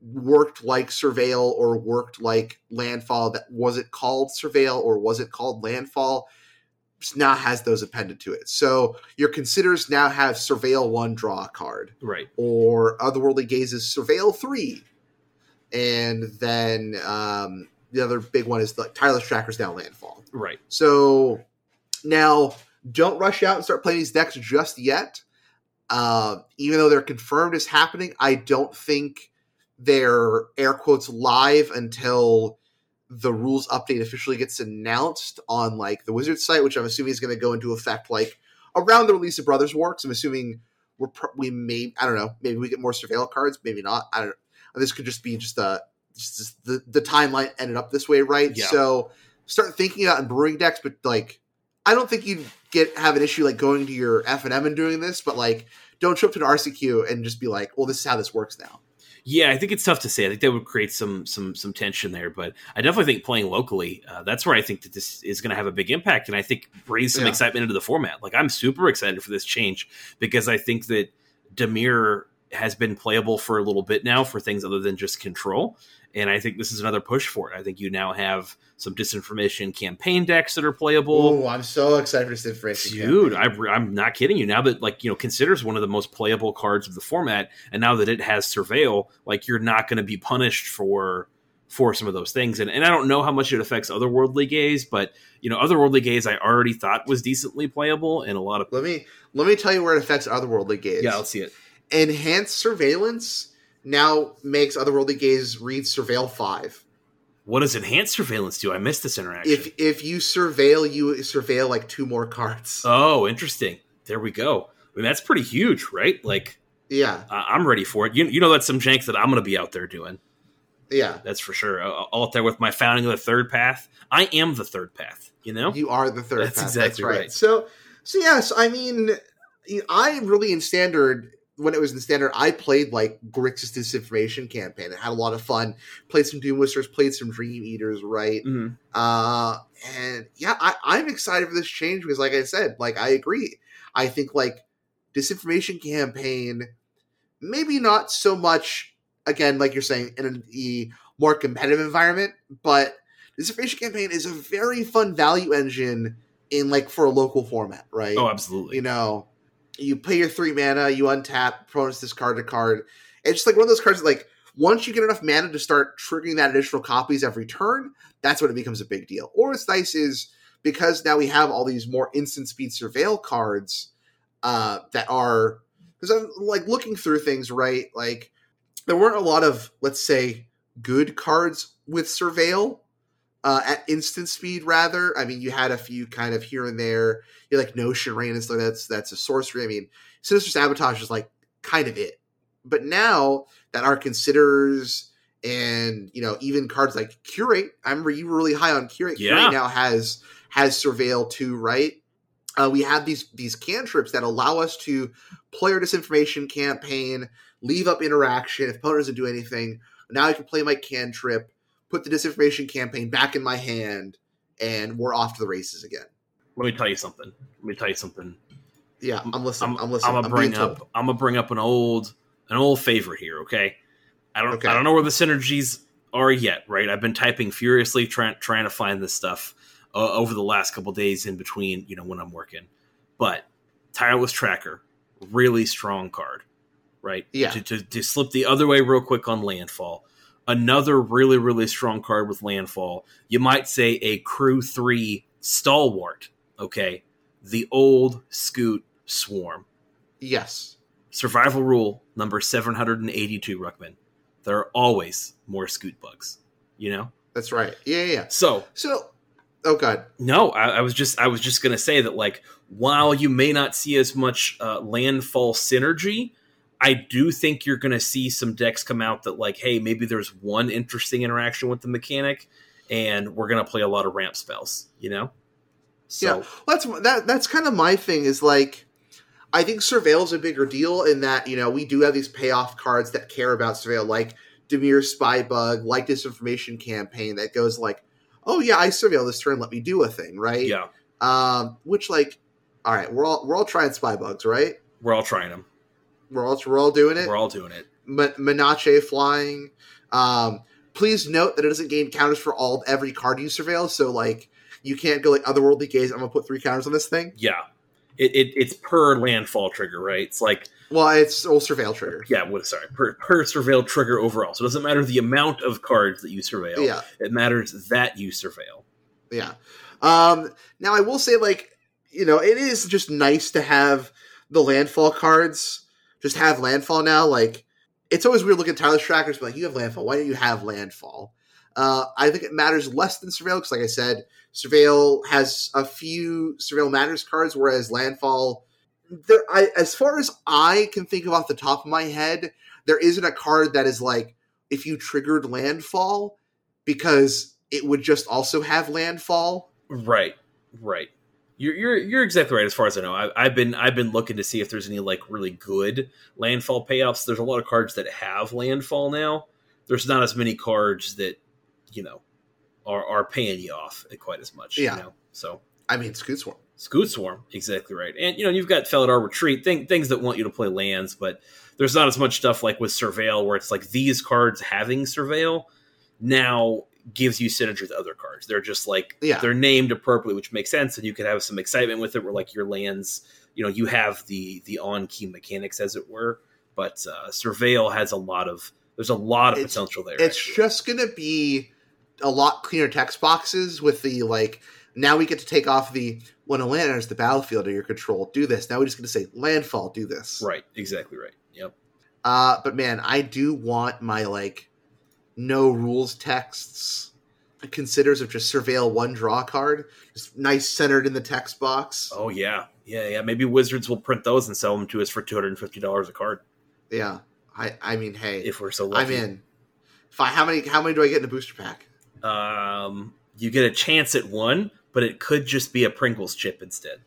worked like Surveil or worked like Landfall that wasn't called Surveil or wasn't called Landfall now has those appended to it. So your considers now have Surveil 1 draw a card, Right. or Otherworldly Gaze's Surveil 3. And then um, the other big one is the Tireless Trackers now Landfall. Right. So now don't rush out and start playing these decks just yet. Uh, even though they're confirmed as happening, I don't think they're air quotes live until the rules update officially gets announced on like the Wizard site, which I'm assuming is going to go into effect like around the release of Brothers War. I'm assuming we're pro- we may I don't know maybe we get more surveil cards, maybe not. I don't. This could just be just a just the the timeline ended up this way, right? Yeah. So start thinking about in brewing decks, but like I don't think you'd get have an issue like going to your F and M and doing this, but like don't show up to an RCQ and just be like, well, this is how this works now. Yeah, I think it's tough to say. I think that would create some some some tension there, but I definitely think playing locally, uh, that's where I think that this is going to have a big impact, and I think brings some Yeah. excitement into the format. Like I'm super excited for this change because I think that Dimir has been playable for a little bit now for things other than just control, and I think this is another push for it. I think you now have some disinformation campaign decks that are playable. Oh, I'm so excited for this information, Dude, I, I'm not kidding you. Now that like you know considers one of the most playable cards of the format, and now that it has surveil, like you're not going to be punished for for some of those things. And and I don't know how much it affects otherworldly gaze, but you know otherworldly gaze I already thought was decently playable, and a lot of let me let me tell you where it affects otherworldly gaze. yeah, let's see it. Enhanced surveillance now makes otherworldly gaze read surveil five. What does enhanced surveillance do? I missed this interaction. If if you surveil, you surveil like two more cards. oh, interesting. There we go. I mean that's pretty huge, right? Like yeah, I'm ready for it. You you know that's some jank that I'm going to be out there doing. yeah. That's for sure. I'll I'll out there with my founding of the third path. I am the third path. You know. You are the third. That's path, exactly right. So so yes, I mean, I really in standard when it was in standard, I played like Grixis disinformation campaign. I had a lot of fun. Played some Doom Whisperers, played some Dream Eaters, right? Mhm. Uh, and yeah, I, I'm excited for this change because, like I said, like I agree. I think like disinformation campaign, maybe not so much. Again, like you're saying, in a more competitive environment, but disinformation campaign is a very fun value engine in like for a local format, right? Oh, absolutely. you know, you pay your three mana, you untap, opponents discard a card. It's just like one of those cards that, like, once you get enough mana to start triggering that additional copies every turn, that's when it becomes a big deal. Or what's nice is because now we have all these more instant speed surveil cards uh, that are because I'm like looking through things, right? Like there weren't a lot of, let's say, good cards with surveil uh, at instant speed. Rather, I mean, you had a few kind of here and there. You're like Notion Rain and stuff. That's that's a sorcery. I mean, Sinister Sabotage is like kind of it. But now that our considers and you know even cards like Curate, I remember you were really high on Curate. Yeah. Curate now has has Surveil too, right? Uh, we have these these cantrips that allow us to play our disinformation campaign, leave up interaction if opponent doesn't do anything. Now I can play my cantrip, put the disinformation campaign back in my hand, and we're off to the races again. Let me tell you something. Let me tell you something. Yeah, I'm listening. I'm, listening. I'm I'm, gonna bring up. I'm gonna bring up an old, an old favorite here. Okay, I don't Okay. I don't know where the synergies are yet. Right, I've been typing furiously trying trying to find this stuff uh, over the last couple days in between. You know when I'm working, but tireless tracker, really strong card. Right, Yeah. To, to, to slip the other way real quick on landfall. Another really really strong card with landfall. You might say a crew three stalwart. Okay, the old Scoot Swarm. Yes. Survival rule number 782, Ruckman. There are always more scoot bugs, you know? That's right. Yeah, yeah. yeah. So, So, oh god. no, I, I was just I was just gonna say that like while you may not see as much uh, landfall synergy, I do think you're gonna see some decks come out that like, hey, maybe there's one interesting interaction with the mechanic, and we're gonna play a lot of ramp spells, you know? So Yeah. That's that. That's kind of my thing. Is like, I think surveil's a bigger deal in that you know we do have these payoff cards that care about surveil, like Dimir Spy Bug, like Disinformation Campaign that goes like, oh yeah, I surveil this turn, let me do a thing, right? yeah, Um, which like, all right, we're all we're all trying spy bugs, right? we're all trying them. We're all we're all doing it. We're all doing it. Ma- Menache flying. Um, please note that it doesn't gain counters for all every card you surveil. So like you can't go like otherworldly gaze. I'm gonna put three counters on this thing. Yeah. It, it, it's per landfall trigger, right? It's like Well, it's all surveil trigger. yeah, what sorry, per per surveil trigger overall. So it doesn't matter the amount of cards that you surveil. Yeah, It matters that you surveil. yeah. Um, now I will say like you know it is just nice to have the landfall cards. Just have landfall now. Like it's always weird looking at tireless trackers, but like you have landfall. Why don't you have landfall? Uh, I think it matters less than surveil because, like I said, surveil has a few surveil matters cards, whereas landfall. There, I as far as I can think of off the top of my head, there isn't a card that is like if you triggered landfall because it would just also have landfall. Right. Right. You're, you're you're exactly right. As far as I know, I, I've been I've been looking to see if there's any like really good landfall payoffs. There's a lot of cards that have landfall now. There's not as many cards that you know are are paying you off quite as much. Yeah. You know? So I mean, Scoot Swarm. Scoot Swarm, exactly right. And you know, you've got Felidar Retreat, thing, things that want you to play lands, but there's not as much stuff like with Surveil where it's like these cards having Surveil now gives you synergy with other cards. They're just like Yeah. they're named appropriately, which makes sense, and you can have some excitement with it where like your lands, you know, you have the the on key mechanics as it were. But uh Surveil has a lot of there's a lot of It's- potential there. It's actually. just gonna be a lot cleaner text boxes with the like. Now we get to take off the when a land enters the battlefield under your control, do this. Now we're just gonna say landfall, do this. right, exactly right. Yep. Uh, but man, I do want my like no rules texts considers of just surveil one draw card, just nice centered in the text box. Oh yeah. Yeah, yeah. Maybe Wizards will print those and sell them to us for two hundred and fifty dollars a card Yeah, I I mean, hey, if we're so I'm lucky. in. If I, how many how many do I get in a booster pack? Um, you get a chance at one, but it could just be a Pringles chip instead.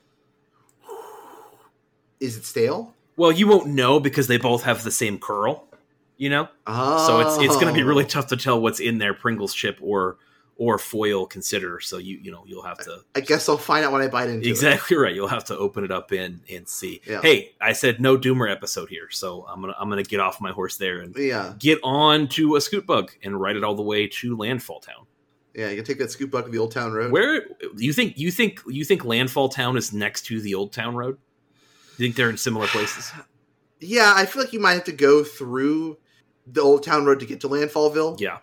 Is it stale? Well, you won't know because they both have the same curl, you know. Oh, So it's it's going to be oh. really tough to tell what's in there, Pringles chip or or foil consider. So you you know you'll have to I guess I'll find out when I bite into it. exactly right. You'll have to open it up and and see. Yeah. Hey, I said no Doomer episode here, so I'm gonna I'm gonna get off my horse there and Yeah, get on to a scoot bug and ride it all the way to Landfall Town. yeah. You can take that scoot bug to the Old Town Road. Where you think you think you think Landfall Town is next to the Old Town Road? You think they're in similar places? Yeah, I feel like you might have to go through the Old Town Road to get to Landfallville. Yeah,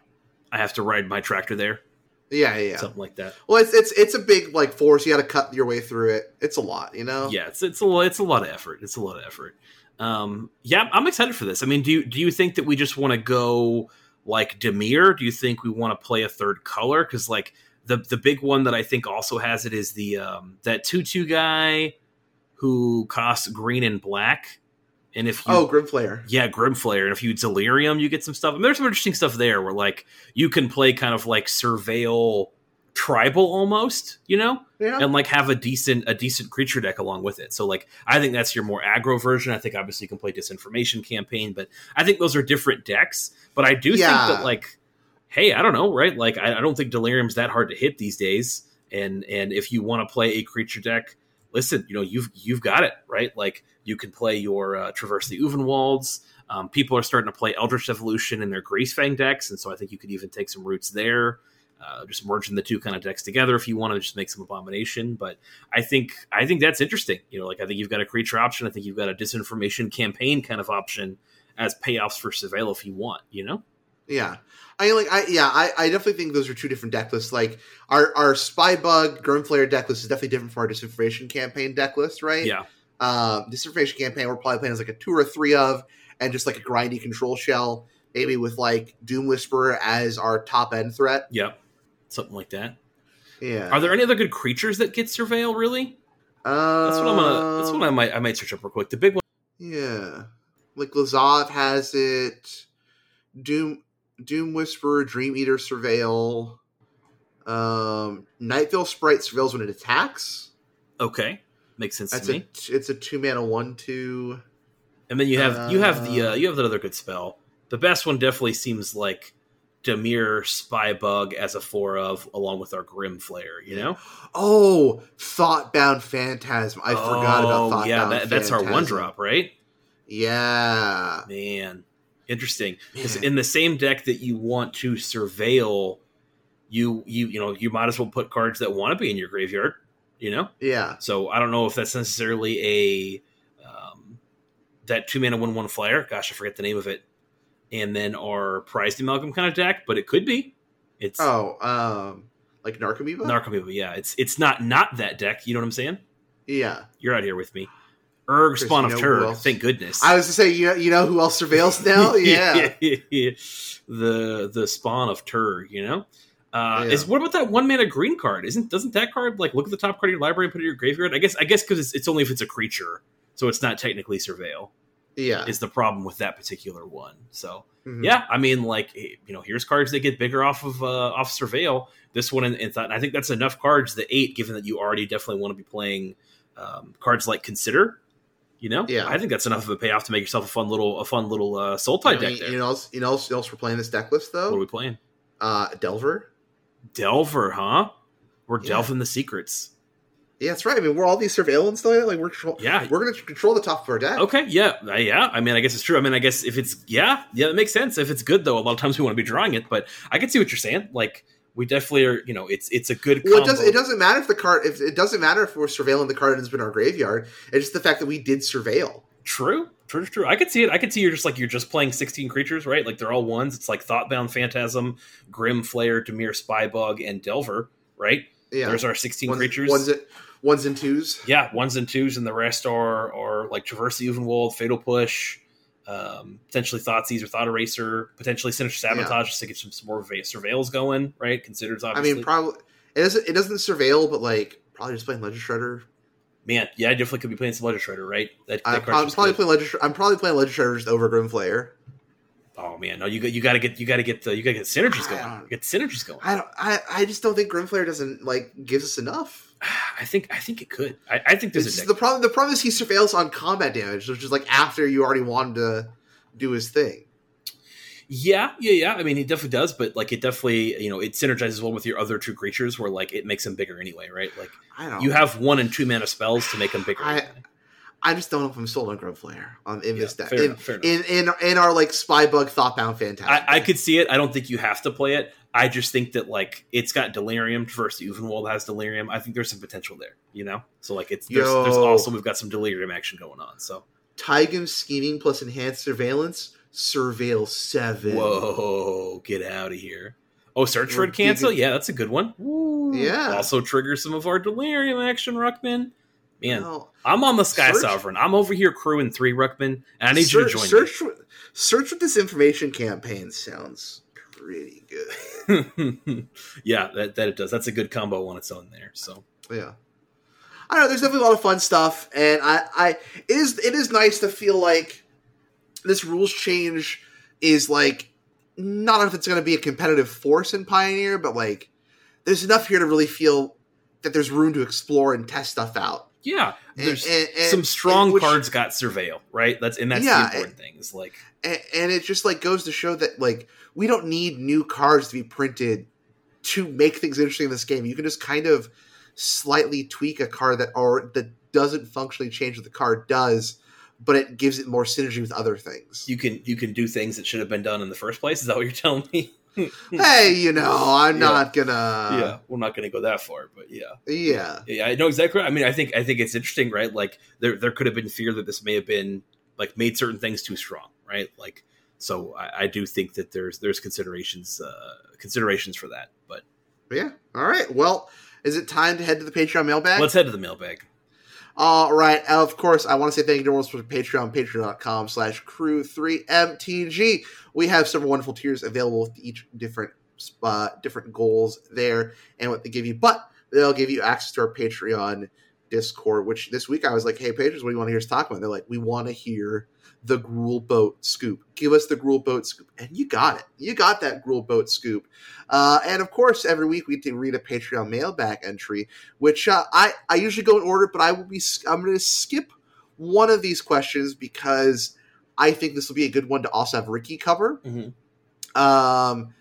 I have to ride my tractor there, Yeah, yeah. yeah. something like that. well, it's it's it's a big like force. You got to cut your way through it. It's a lot, you know. Yeah, it's it's a it's a lot of effort. It's a lot of effort. Um, yeah, I'm excited for this. I mean, do you do you think that we just want to go like Dimir? Do you think we want to play a third color? Because like the the big one that I think also has it is the um, that two two guy who costs green and black. And if you Oh, Grimflayer. Yeah, Grimflayer. And if you Delirium, you get some stuff. I mean, there's some interesting stuff there where like you can play kind of like surveil tribal almost, you know? Yeah. And like have a decent a decent creature deck along with it. So like I think that's your more aggro version. I think obviously you can play disinformation campaign, but I think those are different decks. But I do Yeah. think that like hey, I don't know, right? Like I, I don't think Delirium's that hard to hit these days. And and if you want to play a creature deck, listen, you know, you've you've got it, right? Like you can play your uh, Traverse the Ulvenwalds. Um, people are starting to play Eldritch Evolution in their Greasefang decks, and so I think you could even take some roots there. Uh, just merging the two kind of decks together if you want to just make some abomination. But I think I think that's interesting. You know, like I think you've got a creature option. I think you've got a disinformation campaign kind of option as payoffs for Surveil if you want. You know. Yeah. I like I yeah, I, I definitely think those are two different deck lists. Like our our Spybug Grimflayer deck list is definitely different from our disinformation campaign deck list, right? Yeah. Um disinformation campaign we're probably playing as like a two or three of and just like a grindy control shell, maybe with like Doom Whisperer as our top end threat. Yep. Something like that. Yeah. Are there any other good creatures that get surveil really? uh, That's what I'm gonna that's what I might I might search up real quick. The big one Yeah. Like Lazav has it. Doom Doom Whisperer, Dream Eater Surveil. Um Nightveil Sprite surveils when it attacks. Okay. Makes sense That's to a me. it's a two mana one two. And then you have you have the uh, Uh, you have that other good spell. The best one definitely seems like Dimir Spybug as a four of, along with our Grim Flayer. You know, Oh, Thoughtbound Phantasm. I forgot about Oh, Thoughtbound. Yeah, that, that's our one drop, right? Yeah. Man, interesting. 'Cause because in the same deck that you want to surveil, you you you know you might as well put cards that want to be in your graveyard. You know, Yeah. so I don't know if that's necessarily a um, that two mana one one flyer. Gosh, I forget the name of it. And then our prized amalgam kind of deck, but it could be. It's Oh, um like Narcomoeba? Narcomoeba. Yeah, it's it's not not that deck. You know what I'm saying? yeah. You're out here with me. Erg Chris, Spawn you of know Turg. Thank goodness. I was to say, you know, you know who else surveils now? Yeah. the the spawn of Turg. You know. Uh, Yeah. Is what about that one mana green card? Isn't doesn't that card like look at the top card of your library and put it in your graveyard? I guess I guess because it's, it's only if it's a creature, so it's not technically surveil. yeah. Is the problem with that particular one? So Mhm. yeah, I mean, like eh, you know, here's cards that get bigger off of uh, off surveil. This one and, and I think that's enough cards. The eight, given that you already definitely want to be playing um, cards like consider. You know, Yeah. I think that's enough of a payoff to make yourself a fun little a fun little uh, soul tie You know, deck. There. you know, else, you know, else, else we're playing this deck list though. what are we playing? Uh, Delver. Delver, huh? We're Yeah. delving the secrets. Yeah, that's right. I mean, we're all these surveillance though. Like we're control- Yeah. we're going to control the top of our deck. Okay, yeah, uh, yeah. I mean, I guess it's true. I mean, I guess if it's yeah, yeah, that makes sense. If it's good though, a lot of times we want to be drawing it, but I can see what you're saying. Like we definitely are. You know, it's it's a good. Well, it combo. does. It doesn't matter if the card. If it doesn't matter if we're surveilling the card and it's been our graveyard. It's just the fact that we did surveil. True, true, true. I could see it. I could see you're just like you're just playing 16 creatures, right? Like they're all ones. It's like Thoughtbound Phantasm, Grim Flayer, Dimir Spybug, and Delver, right? Yeah, There's our 16 ones, creatures. Ones, and- ones and twos. yeah, ones and twos, and the rest are are like Traverse the Ulvenwald, Fatal Push, um, potentially Thoughtseize or Thought Erasure, potentially Sinister Sabotage just to get some, some more va- surveils going, right? Considers I mean, probably it doesn't. It doesn't surveil, but like probably just playing Ledger Shredder. man, yeah, I definitely could be playing some Ledger Shredder, right? That, that I'm probably, just good. playing Legend. I'm probably playing Ledger Shredder just over Grimflayer. Oh man, no, you got you got to get you got to get the you got to get synergies going. Get synergies going. I don't. I, I just don't think Grim Grimflayer doesn't like gives us enough. I think I think it could. I, I think there's It's a the problem. The problem is he surveils on combat damage, which is like after you already wanted to do his thing. yeah, yeah, yeah. I mean, he definitely does, but like it definitely you know it synergizes well with your other two creatures, where like it makes them bigger anyway, right? Like I don't. you have one and two mana spells to make them bigger. I- anyway. I just don't know if I'm sold on Grimflayer on um, in this deck. In, enough, in in in our like Spybug Thoughtbound Phantasm. I, I could see it. I don't think you have to play it. I just think that like it's got delirium. First, Ulvenwald has delirium. I think there's some potential there. You know, so like it's there's, there's also we've got some delirium action going on. So Tigum scheming plus enhanced surveillance. Surveil seven. whoa, get out of here. Oh, Search for Azcanta. Yeah, that's a good one. Ooh. Yeah. Also trigger some of our delirium action, Ruckman. Man, I'm on the Sky Search- Sovereign. I'm over here crewing three Ruckman, and I need search, you to join search with, search with disinformation campaign sounds pretty good. yeah, that, that it does. That's a good combo on its own there. So Yeah. I don't know. There's definitely a lot of fun stuff, and I, I it is it is nice to feel like this rules change is like not if it's going to be a competitive force in Pioneer, but like there's enough here to really feel that there's room to explore and test stuff out. Yeah, there's and- and- some strong which- cards got surveil, right? That's and that's Yeah, the important thing. Is like and, and it just like goes to show that like we don't need new cards to be printed to make things interesting in this game. You can just kind of slightly tweak a card that or that doesn't functionally change what the card does but it gives it more synergy with other things. You can you can do things that should have been done in the first place. Is that what you're telling me? hey, you know, I'm Yeah. not gonna. yeah, we're not to go that far, but yeah. yeah, Yeah, I know exactly. I mean, I think I think it's interesting, right? Like there there could have been fear that this may have been like made certain things too strong, right? Like so, I, I do think that there's there's considerations uh, considerations for that. But yeah. All right. Well, is it time to head to the Patreon mailbag? let's head to the mailbag. All right. Of course, I want to say thank you to all for Patreon, patreon.com slash crew3mtg. We have several wonderful tiers available with each different uh, different goals there and what they give you. But they'll give you access to our Patreon Discord, which this week I was like, hey, patrons, what do you want to hear us talk about? They're like, we want to hear the Gruul Boat scoop. Give us the Gruul Boat scoop. And you got it. You got that Gruul Boat scoop. Uh, and of course, every week we to read a Patreon mailbag entry, which uh, I, I usually go in order, but I will be I'm going to skip one of these questions because I think this will be a good one to also have Ricky cover. Mhm. Um,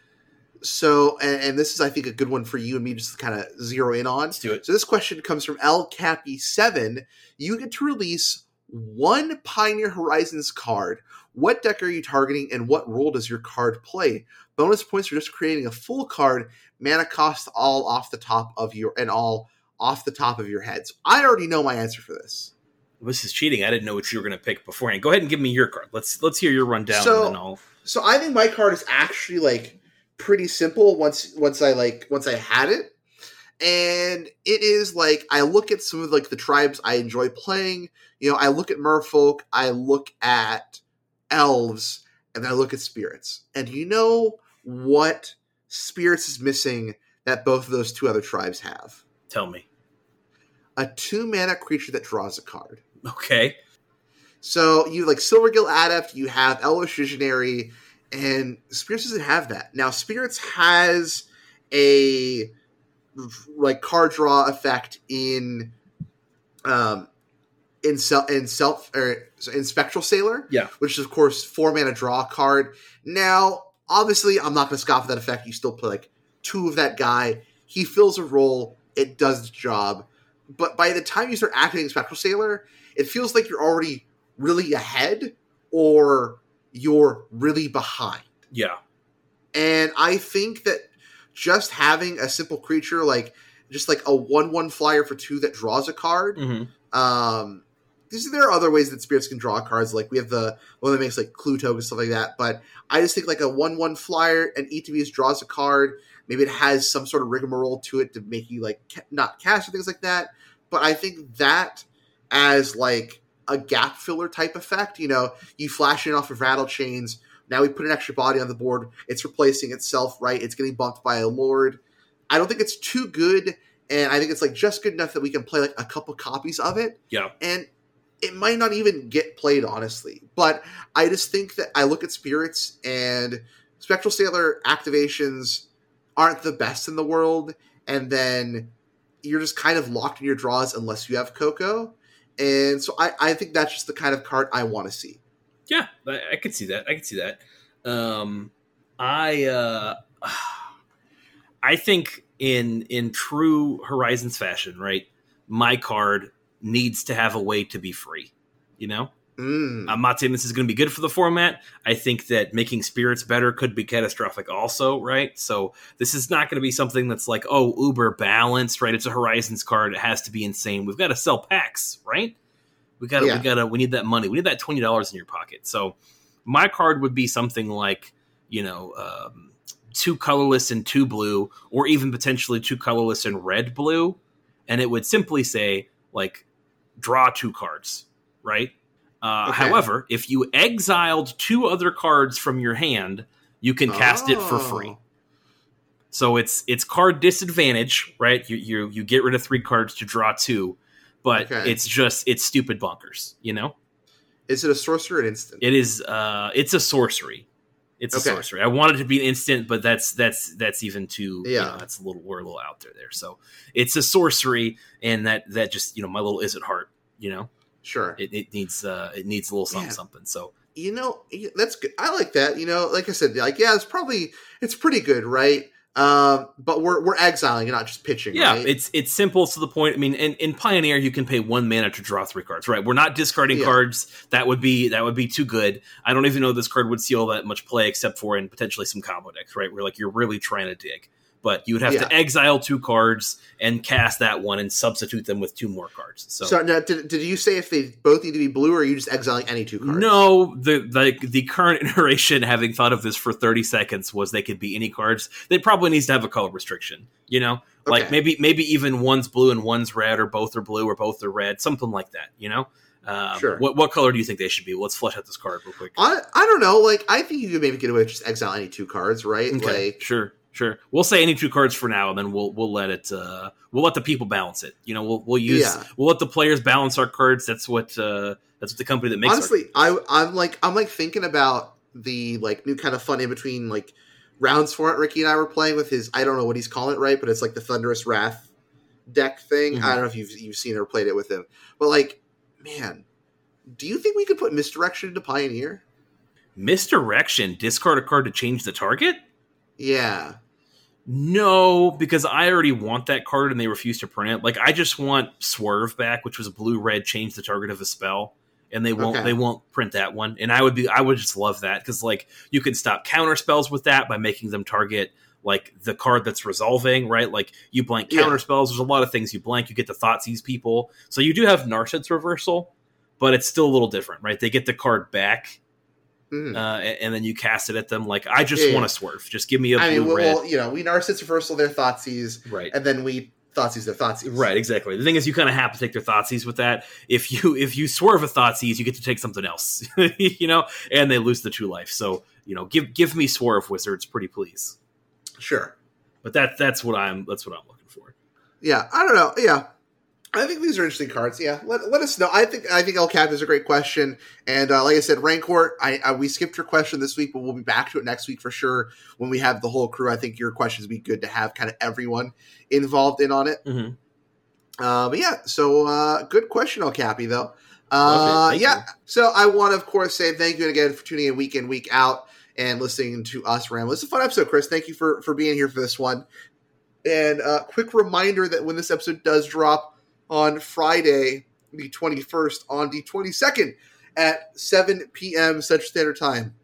so, and, and this is, I think, a good one for you and me just to kind of zero in on. Let's do it. So this question comes from L Cappy Seven. You get to release one Pioneer Horizons card. What deck are you targeting, and what role does your card play? Bonus points for just creating a full card. Mana cost all off the top of your and all off the top of your head. So I already know my answer for this. This is cheating. I didn't know what you were going to pick beforehand. Go ahead and give me your card. Let's let's hear your rundown, So- and then I'll. So I think my card is actually like pretty simple once once I like once I had it. And it is like I look at some of like the tribes I enjoy playing. You know, I look at merfolk, I look at elves, and I look at spirits. And you know what spirits is missing that both of those two other tribes have? Tell me. A two mana creature that draws a card. Okay. So you like Silvergill Adept, you have Elvish Visionary, and Spirits doesn't have that. Now Spirits has a like card draw effect in um in self in self or in Spectral Sailor, Yeah. which is of course four mana draw card. Now, obviously, I'm not going to scoff at that effect. You still play like two of that guy. He fills a role. It does the job. But by the time you start activating Spectral Sailor, it feels like you're already really ahead or you're really behind. Yeah. And I think that just having a simple creature like just like a one-one flyer for two that draws a card. hmm Um, these, there are other ways that spirits can draw cards. Like we have the one that makes like clue and stuff like that. But I just think like a one-one flyer and each of these draws a card. Maybe it has some sort of rigmarole to it to make you like not cast or things like that. But I think that as like a gap filler type effect, you know, you flash it off of Rattlechains. Now we put an extra body on the board. It's replacing itself, right? It's getting bumped by a lord. I don't think it's too good, and I think it's like just good enough that we can play like a couple copies of it Yeah. and it might not even get played honestly but i just think that i look at spirits and spectral sailor activations aren't the best in the world and then you're just kind of locked in your draws unless you have coco and so i, I think that's just the kind of card i want to see Yeah, I, I could see that. I could see that. Um, I uh, I think in in true Horizons fashion, right? My card needs to have a way to be free. You know, mm. I'm not saying this is going to be good for the format. I think that making spirits better could be catastrophic, also, right? So this is not going to be something that's like, oh, uber balanced, right? It's a Horizons card; it has to be insane. We've got to sell packs, right? We got to, Yeah. we got to, we need that money. We need that twenty dollars in your pocket. So my card would be something like, you know, um, two colorless and two blue, or even potentially two colorless and red blue, and it would simply say like, draw two cards, right? Uh, Okay. However, if you exiled two other cards from your hand, you can cast it for free. Oh. So it's it's card disadvantage, right? You you you get rid of three cards to draw two, but Okay. it's just it's stupid bonkers, you know. is it a sorcerer or an instant It is uh it's a sorcery. It's Okay. a sorcery. I wanted to be an instant, but that's that's that's even too you Yeah. know, that's a little we're a little out there there. So it's a sorcery, and that that just you know my little is at heart, you know sure it, it needs uh it needs a little something Yeah. something. So you know that's good i like that you know like i said like yeah it's probably it's pretty good right Um, but we're we're exiling and not just pitching. Yeah, right? it's it's simple to the point. I mean, in, in Pioneer, you can pay one mana to draw three cards. Right, we're not discarding Yeah. cards. That would be that would be too good. I don't even know this card would see all that much play, except for in potentially some combo decks. Right, where like you're really trying to dig. But you would have Yeah. to exile two cards and cast that one and substitute them with two more cards. So, so now, did, did you say if they both need to be blue, or are you just exiling any two cards? no, the, the the current iteration, having thought of this for thirty seconds, was they could be any cards. They probably needs to have a color restriction. You know, like Okay. maybe maybe even one's blue and one's red, or both are blue or both are red, something like that. You know, um, Sure. What what color do you think they should be? Let's flesh out this card real quick. I, I don't know. Like I think you could maybe get away with just exile any two cards, right? Okay, Like sure, sure. We'll say any two cards for now, and then we'll we'll let it. Uh, we'll let the people balance it. You know, we'll we'll use Yeah. we'll let the players balance our cards. That's what uh, that's what the company that makes. honestly, I I'm like I'm like thinking about the like new kind of fun in between like rounds for it. Ricky and I were playing with his I don't know what he's calling it right, but it's like the Thunderous Wrath deck thing. Mhm. I don't know if you've you've seen or played it with him, but like man, do you think we could put misdirection into Pioneer? misdirection. Discard a card to change the target. Yeah, No, because I already want that card and they refuse to print it. Like I just want Swerve back, which was a blue red change the target of a spell, and they won't Okay. they won't print that one. And I would be I would just love that because like you can stop counter spells with that by making them target like the card that's resolving, right? Like you blank Yeah. counter spells. There's a lot of things you blank. You get the Thoughtseize people, so you do have Narset's reversal, but it's still a little different, right? They get the card back. Mhm. Uh, and, and then you cast it at them. Like I just Yeah, want to swerve. Just give me a blue I mean, well, red. well, you know, we Narset's reversal their Thoughtseize, right. and then we Thoughtseize their Thoughtseize. Right, exactly. The thing is, you kind of have to take their Thoughtseize with that. If you if you swerve a Thoughtseize, you get to take something else, you know, and they lose the two life. So you know, give give me swerve wizards, pretty please. Sure. But that that's what I'm that's what I'm looking for. Yeah, I don't know. Yeah, I think these are interesting cards. Yeah, let, let us know. I think I think El Cap is a great question, and uh, like I said, Rancor. I, I we skipped your question this week, but we'll be back to it next week for sure when we have the whole crew. I think your questions would be good to have kind of everyone involved in on it. Mhm. Uh, but yeah, so uh, good question, El Cappy though. Uh, yeah, you. so I want to of course say thank you again for tuning in week in week out and listening to us ramble. It's a fun episode, Chris. Thank you for for being here for this one. And uh, quick reminder that when this episode does drop on Friday, the 21st, on the 22nd at 7 p.m. Central Standard Time,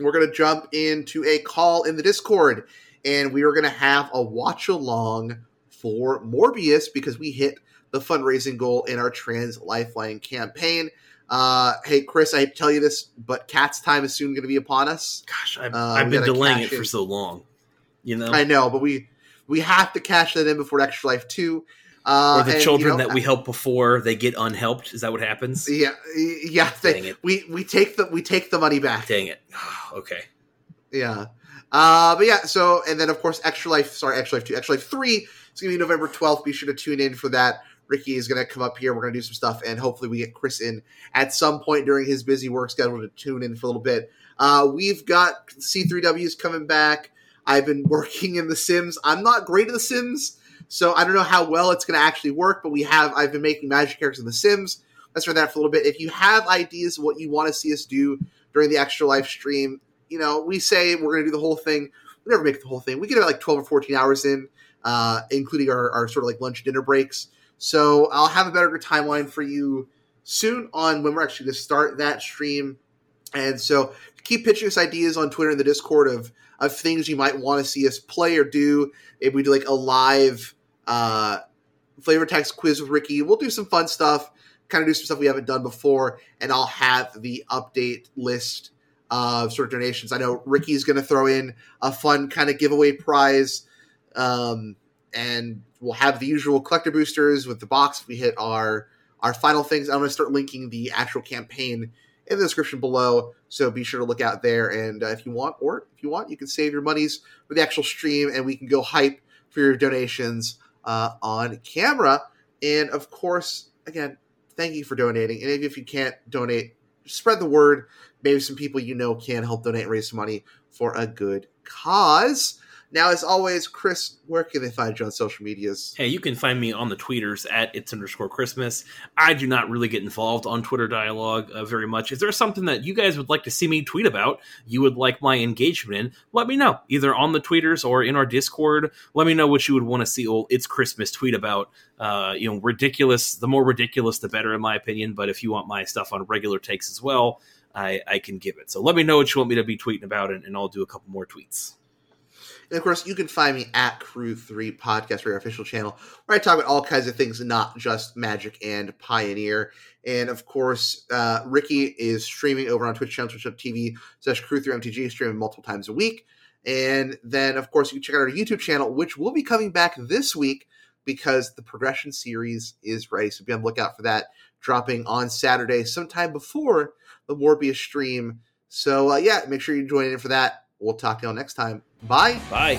we're going to jump into a call in the Discord and we are going to have a watch along for Morbius because we hit the fundraising goal in our Trans Lifeline campaign. Uh, hey, Chris, I hate to tell you this, but Cat's time is soon going to be upon us. Gosh, I've, Uh, I've been delaying it for so long. You know, I know, but we we have to cash that in before Extra Life 2. Uh, or the and, you children know, that we help before they get unhelped. Is that what happens? Yeah, yeah. Dang They, it. we we take the we take the money back. Dang it. okay. Yeah. Uh, but yeah, so and then of course Extra Life, sorry, Extra Life two, Extra Life three. It's gonna be November twelfth. Be sure to tune in for that. Ricky is gonna come up here. We're gonna do some stuff, and hopefully we get Chris in at some point during his busy work schedule to tune in for a little bit. Uh, we've got C3Ws coming back. I've been working in The Sims. I'm not great at The Sims, so I don't know how well it's gonna actually work. But we have. I've been making magic characters in The Sims. Let's try that for a little bit. If you have ideas of what you want to see us do during the Extra live stream, you know, we say we're going to do the whole thing. We never make the whole thing. We get about like 12 or 14 hours in, uh, including our, our sort of like lunch dinner breaks. So I'll have a better timeline for you soon on when we're actually going to start that stream. And so keep pitching us ideas on Twitter and the Discord of, of things you might want to see us play or do. If we do like a live uh, flavor text quiz with Ricky, we'll do some fun stuff, kind of do some stuff we haven't done before, and I'll have the update list of sort of donations. I know Ricky's going to throw in a fun kind of giveaway prize, um, and we'll have the usual collector boosters with the box. If we hit our our final things, I'm going to start linking the actual campaign in the description below. So be sure to look out there, and uh, if you want, or if you want, you can save your monies for the actual stream, and we can go hype for your donations uh, on camera. And of course, again, thank you for donating. And if you can't donate, spread the word maybe some people you know can help donate and raise some money for a good cause. Now, as always, Chris, where can they find you on social medias? Hey, you can find me on the tweeters at it's underscore Christmas. I do not really get involved on Twitter dialogue uh, very much. Is there something that you guys would like to see me tweet about? You would like my engagement in? Let me know either on the tweeters or in our Discord. Let me know what you would want to see. Old it's Christmas tweet about. Uh, you know, ridiculous. The more ridiculous, the better, in my opinion. But if you want my stuff on regular takes as well, I, I can give it. So let me know what you want me to be tweeting about, and, and I'll do a couple more tweets. And of course, you can find me at Crew3 Podcast, our official channel, where I talk about all kinds of things, not just Magic and Pioneer. And of course, uh, Ricky is streaming over on Twitch channel, twitch.tv slash Crew3MTG, streaming multiple times a week. And then, of course, you can check out our YouTube channel, which will be coming back this week because the progression series is ready. So be on the lookout for that dropping on Saturday, sometime before the Morbius stream. So, uh, yeah, make sure you join in for that. We'll talk to y'all next time. Bye. Bye.